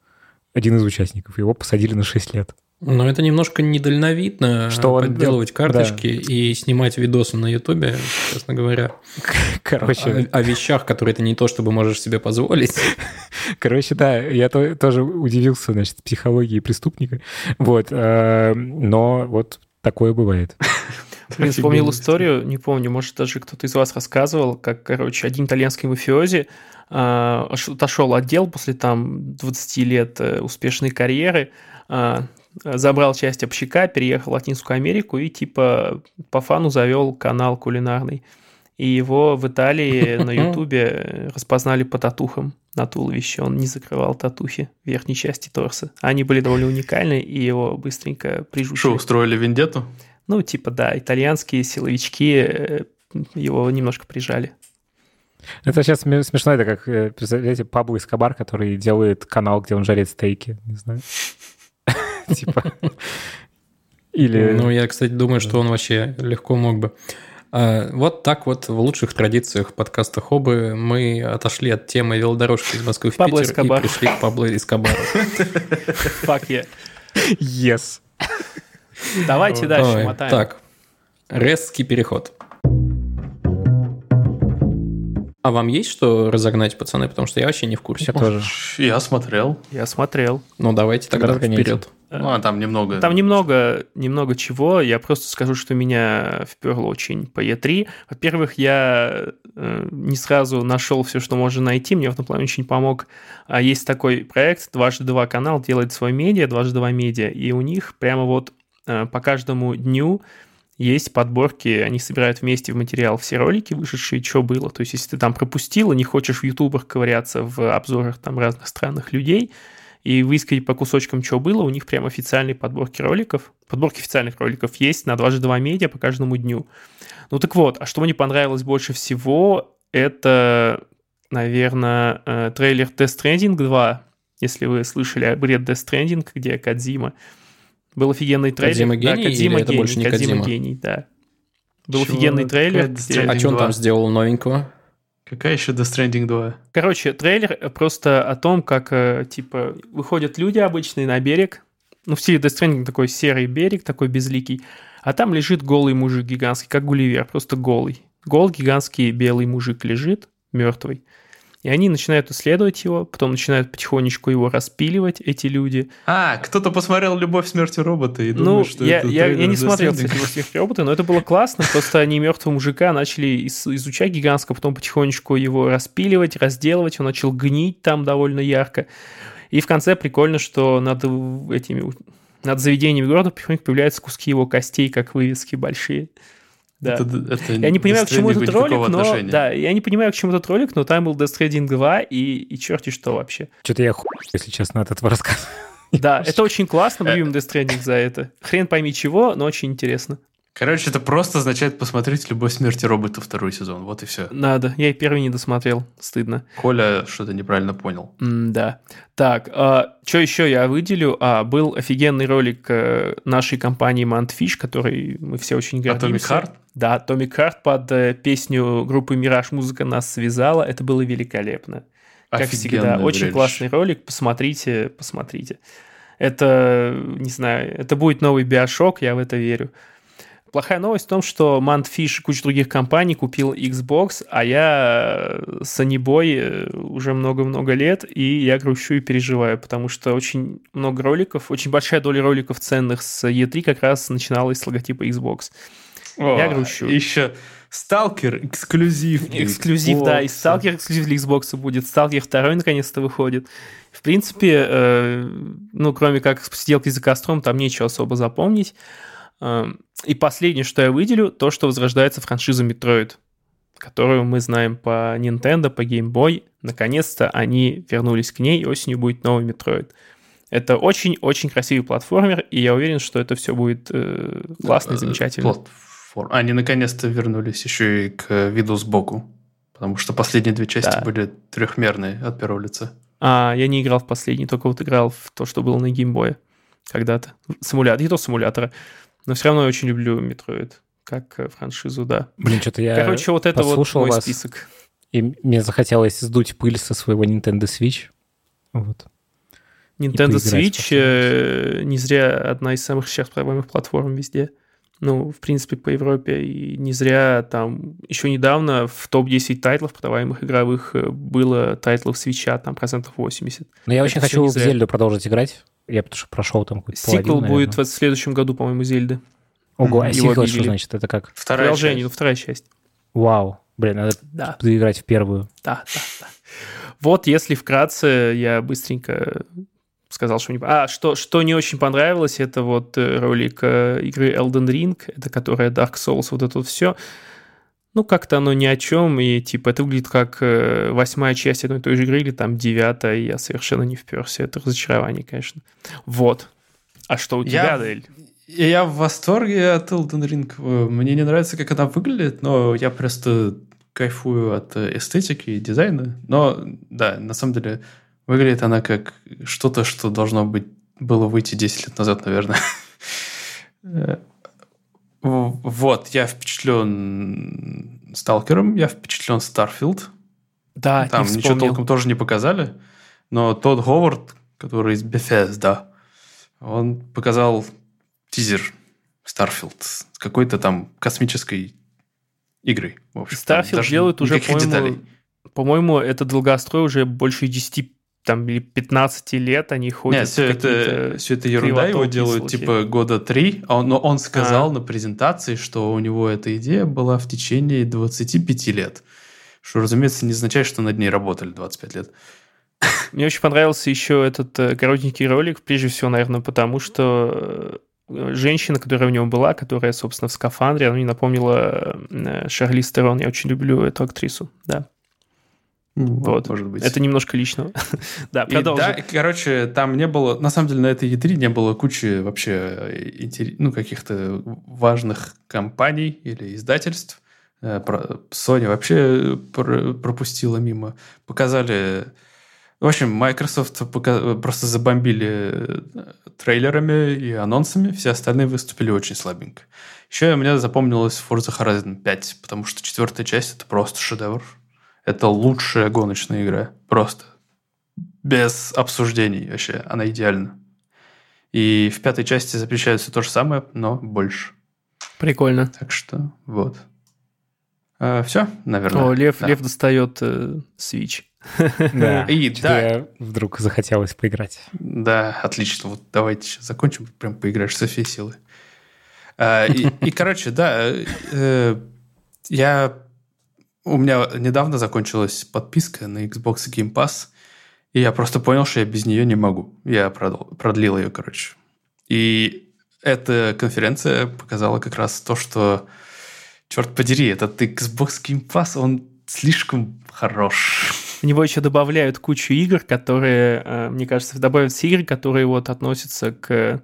Один из участников. Его посадили на 6 лет. Но это немножко недальновидно Что подделывать да. карточки и снимать видосы на Ютубе, честно говоря. Короче, О, о вещах, которые ты не то чтобы можешь себе позволить. Короче, да, я то- тоже удивился, значит, психологии преступника. Вот, э, но вот такое бывает. Блин, вспомнил историю, не помню, может, даже кто-то из вас рассказывал, как, короче, один итальянский мафиози а, ош- отошел от дел после там 20 лет э, успешной карьеры, а, забрал часть общака, переехал в Латинскую Америку и типа по фану завел канал кулинарный. И его в Италии на Ютубе распознали по татухам на туловище. Он не закрывал татухи в верхней части торса. Они были довольно уникальны, и его быстренько прижучили. Что, устроили вендетту? Ну, типа, да, итальянские силовички э, его немножко прижали. Это сейчас сме- смешно, это как, э, представляете, Пабло Эскобар, который делает канал, где он жарит стейки, не знаю. Типа. Или... Ну, я, кстати, думаю, что он вообще легко мог бы. А, Вот так вот в лучших традициях подкаста Хобы мы отошли от темы велодорожки из Москвы в Пабло Питер Эскобар. и пришли к Пабло Эскобару. Fuck yeah. Yes. Давайте дальше мотаем. Так, резкий переход. А вам есть что разогнать, пацаны? Потому что я вообще не в курсе. Я тоже. Я смотрел. Я смотрел. Ну, давайте тогда Разгоняйте. вперед. Ну, а там немного... Там немного, немного чего. Я просто скажу, что меня вперло очень по E3. Во-первых, я э, не сразу нашел все, что можно найти. Мне в этом плане очень помог. А Есть такой проект, дважды два канал делает свой медиа, дважды два медиа. И у них прямо вот по каждому дню есть подборки, они собирают вместе в материал все ролики, вышедшие, что было. То есть, если ты там пропустил и не хочешь в ютубах ковыряться в обзорах там разных странных людей, и выискать по кусочкам, что было, у них прям официальные подборки роликов. Подборки официальных роликов есть на 2G2 медиа по каждому дню. Ну так вот, а что мне понравилось больше всего, это, наверное, э, трейлер Death Stranding 2. Если вы слышали о бред Death Stranding, где Кадзима. Был офигенный трейлер. Кодзима гений или это больше не Кодзима Кодзима? гений, да. Был Чего? офигенный трейлер, где- А что он 2. там сделал новенького? Какая еще Death Stranding 2? Короче, трейлер просто о том, как, э, типа, выходят люди обычные на берег, ну, в стиле Death Stranding такой серый берег, такой безликий, а там лежит голый мужик гигантский, как Гулливер, просто голый. Гол гигантский белый мужик лежит, мертвый. И они начинают исследовать его, потом начинают потихонечку его распиливать, эти люди. А, кто-то посмотрел «Любовь, смерть и роботы» и ну, думает, что я, это я, я не смотрел, кстати, его сверхроботы, но это было классно. Просто они мертвого мужика начали изучать гигантского, потом потихонечку его распиливать, разделывать. Он начал гнить там довольно ярко. И в конце прикольно, что над этими над заведениями города потихоньку появляются куски его костей, как вывески большие. Да. Это, это Я не понимаю, к чему этот ролик, но... отношения. Да, я не понимаю, к чему этот ролик, но там был Death Stranding 2 и, и черти что вообще. Что-то я хуй, если честно, от этого рассказа. Да, это очень классно, мы любим Death Stranding за это. Хрен пойми чего, но очень интересно. Короче, это просто означает посмотреть «Любовь, смерть и роботы» второй сезон. Вот и все. Надо, я и первый не досмотрел, стыдно. Коля что-то неправильно понял. М, да. Так, что еще я выделю? А, был офигенный ролик э, нашей компании Mantfish, который мы все очень гордимся. Atomic Heart? Да, Atomic Heart под э, песню группы Мираж Музыка нас связала. Это было великолепно. Как Офигенное всегда, очень зрелище. классный ролик. Посмотрите, посмотрите. Это, не знаю, это будет новый биошок, я в это верю. Плохая новость в том, что Mantfish и куча других компаний купил Xbox, а я санибой э, уже много-много лет, и я грущу и переживаю, потому что очень много роликов, очень большая доля роликов ценных с E3 как раз начиналась с логотипа Xbox. Я грущу. Еще Сталкер эксклюзив. Эксклюзив, да, и. Сталкер эксклюзив для Xbox будет. Сталкер 2 наконец-то выходит. В принципе, э, ну, кроме как сделки за костром, там нечего особо запомнить. Э, и последнее, что я выделю, то, что возрождается франшиза Metroid, которую мы знаем по Nintendo, по Game Boy. наконец-то они вернулись к ней, и осенью будет новый Metroid. Это очень-очень красивый платформер, и я уверен, что это все будет э, классно и замечательно. Платформ. Они наконец-то вернулись еще и к виду сбоку, потому что последние две части Да. были трехмерные от первого лица. А, я не играл в последний, только вот играл в то, что было на Game Boy'е когда-то. Симулятор, и то симулятора. Но все равно я очень люблю Metroid, как э, франшизу, да. Блин, что-то я Короче, вот это вот мой вас. список. И мне захотелось сдуть пыль со своего Nintendo Switch. Вот. Nintendo Switch э, не зря одна из самых сейчас продаваемых платформ везде. Ну, в принципе, по Европе. И не зря там еще недавно в топ-10 тайтлов продаваемых игровых э, было тайтлов Switch'а, там процентов 80. Но я Это очень хочу в. Зельду продолжить играть. Я потому что прошел там какую-то Сиквел половину, будет наверное. в следующем году, по-моему, Зельды. Ого, а сиквел что значит? Это как? Вторая Продолжение, ну, часть. вторая часть. Вау. Блин, надо Да, заиграть в первую. да, да, да. Вот, если вкратце, я быстренько сказал, что не... А, что, что не очень понравилось, это вот э, ролик э, игры Elden Ring, это которая Dark Souls, вот это вот все. Ну, как-то оно ни о чем, и типа это выглядит как э, восьмая часть одной и той же игры, или там девятая, и я совершенно не вперся. Это разочарование, конечно. Вот. А что у тебя, Я- Дель? Я в восторге от Elden Ring. Э, Мне не нравится, как она выглядит, но я просто кайфую от э, эстетики и дизайна. Но, да, на самом деле, выглядит она как что-то, что должно быть было выйти 10 лет назад, наверное. Вот, я впечатлен Сталкером, я впечатлен Starfield. Да, Там ничего толком тоже не показали, но Тодд Говард, который из Bethesda, он показал тизер Starfield с какой-то там космической игры. В общем, Starfield делают уже, по-моему, по-моему, это долгострой уже больше 10 там, или 15 лет они ходят. Нет, все это, все это ерунда, его делают слухи. типа года три, а он- но он сказал А. на презентации, что у него эта идея была в течение 25 лет. Что, разумеется, не означает, что над ней работали 25 лет. Мне очень понравился еще этот э, коротенький ролик, прежде всего, наверное, потому что э, женщина, которая в нем была, которая, собственно, в скафандре, она мне напомнила э, Шарли Стерон. Я очень люблю эту актрису, да. Вот. Может быть. Это немножко личного. Да, И продолжим. да, и, короче, там не было, на самом деле на этой E3 не было кучи вообще э, ну, каких-то важных компаний или издательств. Э, Sony вообще пр- пропустила мимо. Показали... В общем, Microsoft пока- просто забомбили э, трейлерами и анонсами, все остальные выступили очень слабенько. Еще мне запомнилась Forza Horizon 5, потому что четвертая часть — это просто шедевр. Это лучшая гоночная игра. Просто без обсуждений вообще. Она идеальна. И в пятой части запрещается то же самое, но больше. Прикольно. Так что вот. все, наверное. О, Лев, Да. Лев достает э, Switch. Да. И да, вдруг захотелось поиграть. Да, отлично. Вот давайте сейчас закончим, прям поиграешь со всей силы. А, И, короче, да, э, я... У меня недавно закончилась подписка на Xbox Game Pass, и я просто понял, что я без нее не могу. Я продл- продлил ее, короче. И эта конференция показала как раз то, что, черт подери, этот Xbox Game Pass, он слишком хорош. В него еще добавляют кучу игр, которые, э, мне кажется, добавят все игры, которые вот относятся к...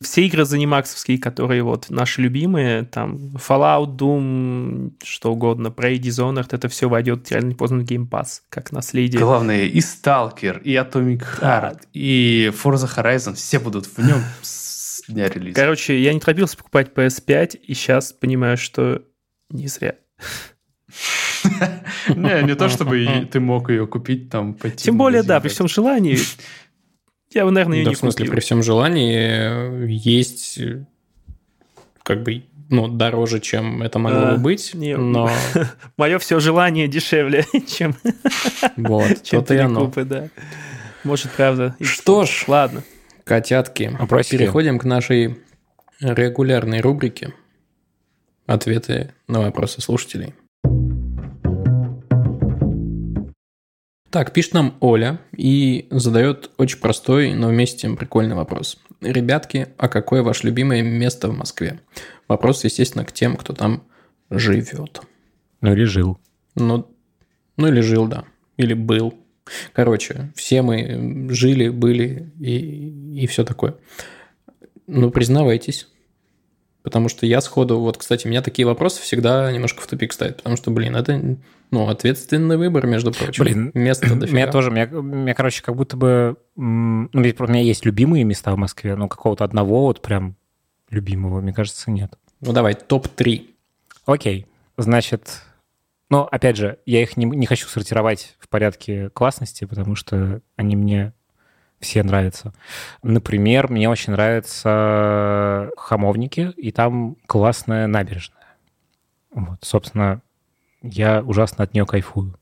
Все игры занимаксовские, которые вот наши любимые, там Fallout, Doom, что угодно, Prey, Dishonored, это все войдет реально поздно в Game Pass, как наследие. Главное, и Stalker, и Atomic Heart, и Forza Horizon, все будут в нем с дня релиза. Короче, я не торопился покупать PS5, и сейчас понимаю, что не зря. Не, не то, чтобы ты мог ее купить, там, пойти Тем более, да, при всем желании, я бы, наверное, ее Да, не в смысле, купил. при всем желании э, есть э, как бы ну, дороже, чем это могло А, бы быть, не- но Мое все желание дешевле, чем, вот, чем то-то и оно. да. Может, правда. Что ж, Ладно. котятки, Вопросики? переходим к нашей регулярной рубрике «Ответы на вопросы слушателей». Так, пишет нам Оля и задает очень простой, но вместе с тем прикольный вопрос. Ребятки, а какое ваше любимое место в Москве? Вопрос, естественно, к тем, кто там живет. Ну или жил. Ну, ну или жил, да. или был. Короче, все мы жили, были и, и все такое. Ну, признавайтесь. Потому что я сходу, вот, кстати, меня такие вопросы всегда немножко в тупик ставят, потому что, блин, это, ну, ответственный выбор, между прочим. Блин, место дофига. Меня тоже, меня, меня, короче, как будто бы... Ну, ведь у меня есть любимые места в Москве, но какого-то одного вот прям любимого, мне кажется, нет. Ну, давай, топ-3. Окей, значит... Ну, опять же, я их не, не хочу сортировать в порядке классности, потому что они мне все нравятся. Например, мне очень нравятся хамовники, и там классная набережная. Вот, собственно, я ужасно от нее кайфую.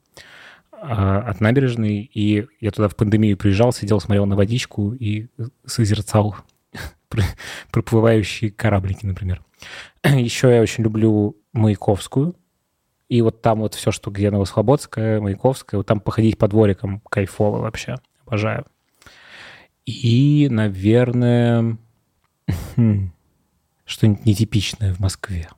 А, От набережной, и я туда в пандемию приезжал, сидел, смотрел на водичку и созерцал пр- проплывающие кораблики, например. Еще я очень люблю Маяковскую. И вот там вот все, что где Новослободская, Маяковская, вот там походить по дворикам кайфово вообще. Обожаю. И, наверное, что-нибудь нетипичное в Москве.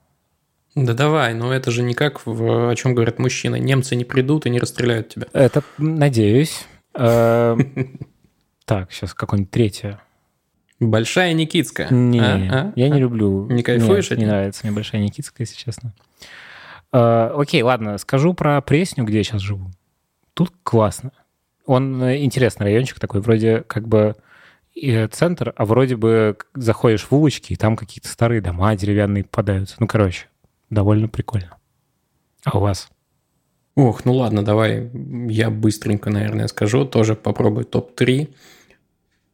Да давай, но это же не как в о чем говорят мужчины. Немцы не придут и не расстреляют тебя. Это, надеюсь. Эм, Так, сейчас какое-нибудь третье. Большая Никитская. Не, А? А? я не люблю. Не кайфуешь Нет, Не нравится мне Большая Никитская, если честно. Э, Окей, ладно, скажу про Пресню, где я сейчас живу. Тут классно. Он э, интересный райончик такой, вроде как бы э, центр, а вроде бы заходишь в улочки, и там какие-то старые дома деревянные попадаются. Ну, короче, довольно прикольно. А у вас? Ох, ну ладно, давай я быстренько, наверное, скажу. Тоже попробую топ-3.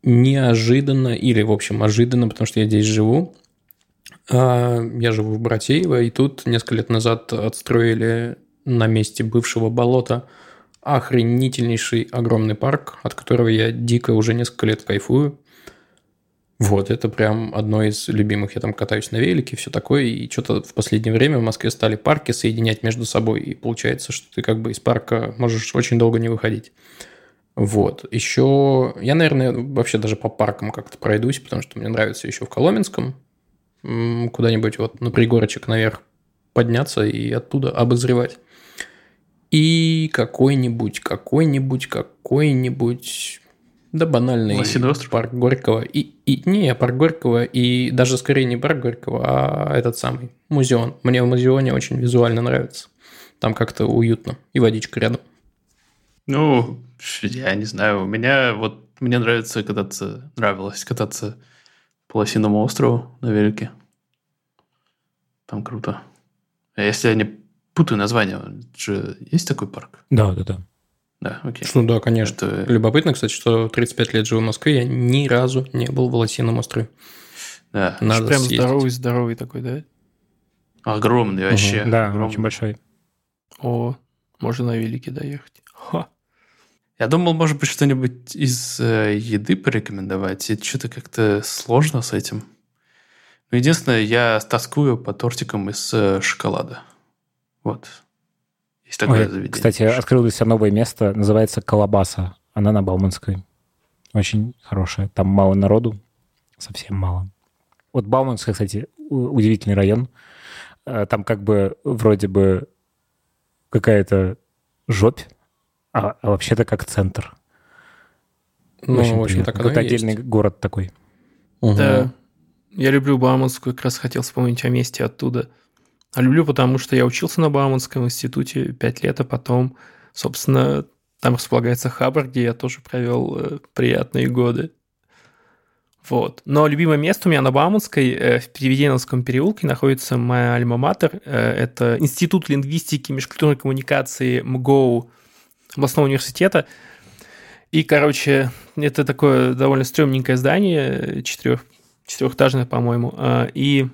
Неожиданно, или, в общем, ожиданно, потому что я здесь живу. А, Я живу в Братеево, и тут несколько лет назад отстроили на месте бывшего болота охренительнейший огромный парк, от которого я дико уже несколько лет кайфую. Вот, это прям одно из любимых. Я там катаюсь на велике, все такое. И что-то в последнее время в Москве стали парки соединять между собой. И получается, что ты как бы из парка можешь очень долго не выходить. Вот. Еще я, наверное, вообще даже по паркам как-то пройдусь, потому что мне нравится еще в Коломенском куда-нибудь вот на пригорочек наверх подняться и оттуда обозревать. И какой-нибудь, какой-нибудь, какой-нибудь, да банальный Лосиный остров? парк Горького. И, и не, парк Горького, и даже скорее не парк Горького, а этот самый музеон. Мне в музеоне очень визуально нравится. Там как-то уютно. И водичка рядом. Ну, я не знаю. У меня вот мне нравится кататься, нравилось кататься по Лосиному острову на велике. Там круто. А если я не путаю название, же есть такой парк? Да, да, да. Да, окей. Ну да, конечно. Это Любопытно, кстати, что 35 лет живу в Москве, я ни разу не был в Лосином острове. да, Надо Прям съездить. здоровый-здоровый такой, да? огромный вообще. Да, огромный. очень большой. О, можно на велике доехать. Ха. Я думал, может быть, что-нибудь из э, еды порекомендовать. И что-то как-то сложно с этим. Ну, единственное, я тоскую по тортикам из э, шоколада. Вот. Есть такое Ой, заведение. Кстати, открыл для себя новое место, называется Колобаса. Она на Бауманской. Очень хорошая. Там мало народу, совсем мало. Вот Бауманская, кстати, удивительный район. Э, Там как бы вроде бы какая-то жопь, а, а вообще-то как центр. Ну, Очень в общем, так Как и есть. отдельный город такой. Мгм. Да. Я люблю Бауманскую, как раз хотел вспомнить о месте оттуда. А люблю, потому что я учился на Бауманском институте 5 лет, а потом, собственно, там располагается Хабр, где я тоже провел э, приятные годы. Вот. Но любимое место у меня на Бауманской, э, в Переведеновском переулке, находится моя альма-матер. Э, это Институт лингвистики и межкультурной коммуникации МГОУ областного университета. И, короче, это такое довольно стрёмненькое здание, четырех, четырехэтажное, по-моему. И,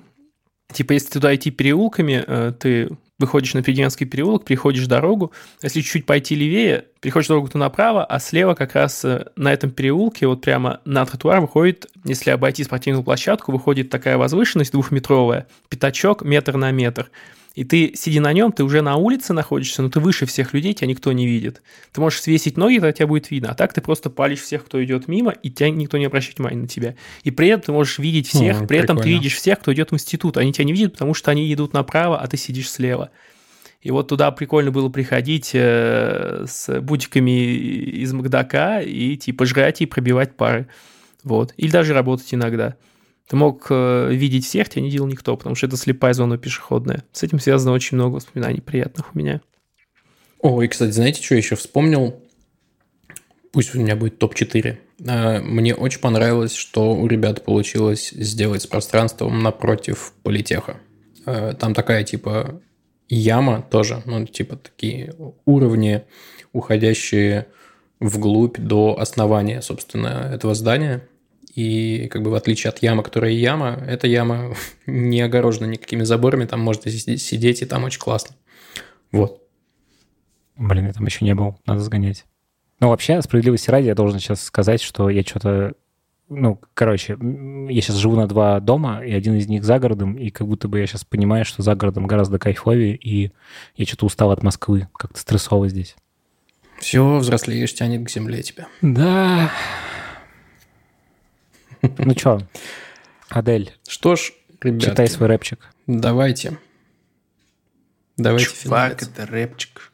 типа, если туда идти переулками, э, ты выходишь на Переденский переулок, переходишь дорогу. Если чуть-чуть пойти левее, переходишь дорогу то направо, а слева как раз э, на этом переулке, вот прямо на тротуар выходит, если обойти спортивную площадку, выходит такая возвышенность двухметровая, пятачок метр на метр. И ты, сидя на нем, ты уже на улице находишься, но ты выше всех людей, тебя никто не видит. Ты можешь свесить ноги, тогда тебя будет видно. А так ты просто палишь всех, кто идет мимо, и тебя никто не обращает внимания на тебя. И при этом ты можешь видеть всех, М, при этом ты прикольно. видишь всех, кто идет в институт. Они тебя не видят, потому что они идут направо, а ты сидишь слева. И вот туда прикольно было приходить э, с бутиками из Макдака и типа жрать и пробивать пары. Вот. Или даже работать иногда. Ты мог э, видеть всех, тебя не видел никто, потому что это слепая зона пешеходная. С этим связано очень много воспоминаний приятных у меня. О, и, кстати, знаете, что я еще вспомнил? Пусть у меня будет топ-4. А, мне очень понравилось, что у ребят получилось сделать с пространством напротив политеха. А, там такая типа яма тоже, ну типа такие уровни, уходящие вглубь до основания, собственно, этого здания. И как бы в отличие от ямы, которая яма, эта яма не огорожена никакими заборами, там можно сидеть, и там очень классно. Вот. Блин, я там еще не был, надо сгонять. Ну, вообще, справедливости ради, я должен сейчас сказать, что я что-то... Ну, короче, я сейчас живу на два дома, и один из них за городом, и как будто бы я сейчас понимаю, что за городом гораздо кайфовее, и я что-то устал от Москвы, как-то стрессово здесь. Все, взрослеешь, тянет к земле тебя. Да. Ну что, Адель. Что ж, ребята. Читай свой рэпчик. Давайте. Давайте Чувак, это рэпчик.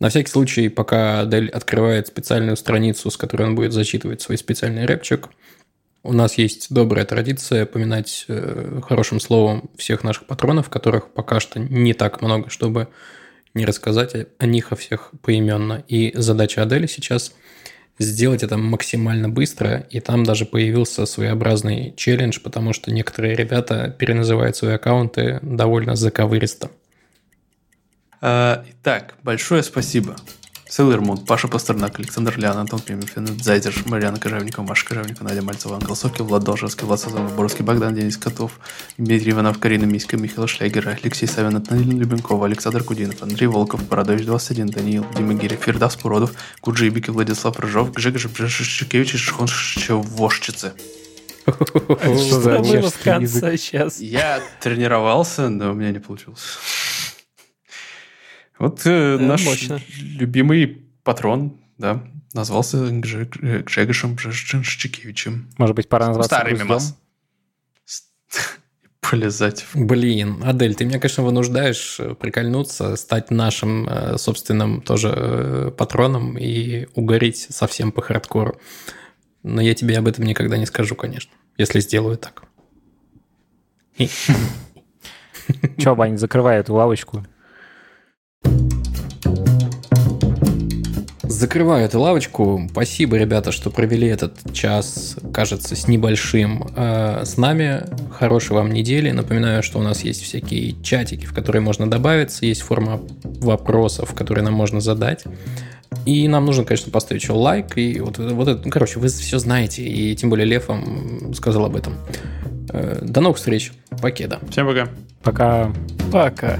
На всякий случай, пока Адель открывает специальную страницу, с которой он будет зачитывать свой специальный рэпчик, у нас есть добрая традиция поминать э, хорошим словом всех наших патронов, которых пока что не так много, чтобы не рассказать о них о всех поименно. И задача Адели сейчас сделать это максимально быстро, и там даже появился своеобразный челлендж, потому что некоторые ребята переназывают свои аккаунты довольно заковыристо. А, итак, большое спасибо. Сейлор Мун, Паша Пастернак, Александр Лян, Антон Кремев, Фенет Зайдер, Марьяна Кожевникова, Маша Кожевникова, Надя Мальцева, Ангел Соки, Влад Должевский, Влад Сазонов, Боровский, Богдан, Денис Котов, Дмитрий Иванов, Карина Миська, Михаил Шлягер, Алексей Савин, Натаниил Любенков, Александр Кудинов, Андрей Волков, Парадович 21, Даниил, Дима Гиря, Фердас Пуродов, Куджибики, Владислав Рыжов, Гжегош Бжешкевич и Шхон Шевошчицы. Что было в конце сейчас? Я тренировался, но у меня не получилось. Вот э, наш мощно. любимый патрон, да, назвался Гжегошем Бжешчикевичем. Может быть, пора назваться Старый мемас. Полезать. Блин, Адель, ты меня, конечно, вынуждаешь э, прикольнуться, стать нашим э, собственным тоже э, патроном и угореть совсем по хардкору. Но я тебе об этом никогда не скажу, конечно, если сделаю так. Че, Вань, закрывай эту лавочку. Закрываю эту лавочку. Спасибо, ребята, что провели этот час, кажется, с небольшим э, с нами. Хорошей вам недели. Напоминаю, что у нас есть всякие чатики, в которые можно добавиться. Есть форма вопросов, которые нам можно задать. И нам нужно, конечно, поставить еще лайк. И вот, вот это, ну, короче, вы все знаете. И тем более Лев вам сказал об этом. Э, до новых встреч. Покеда. Всем пока. Пока. Пока.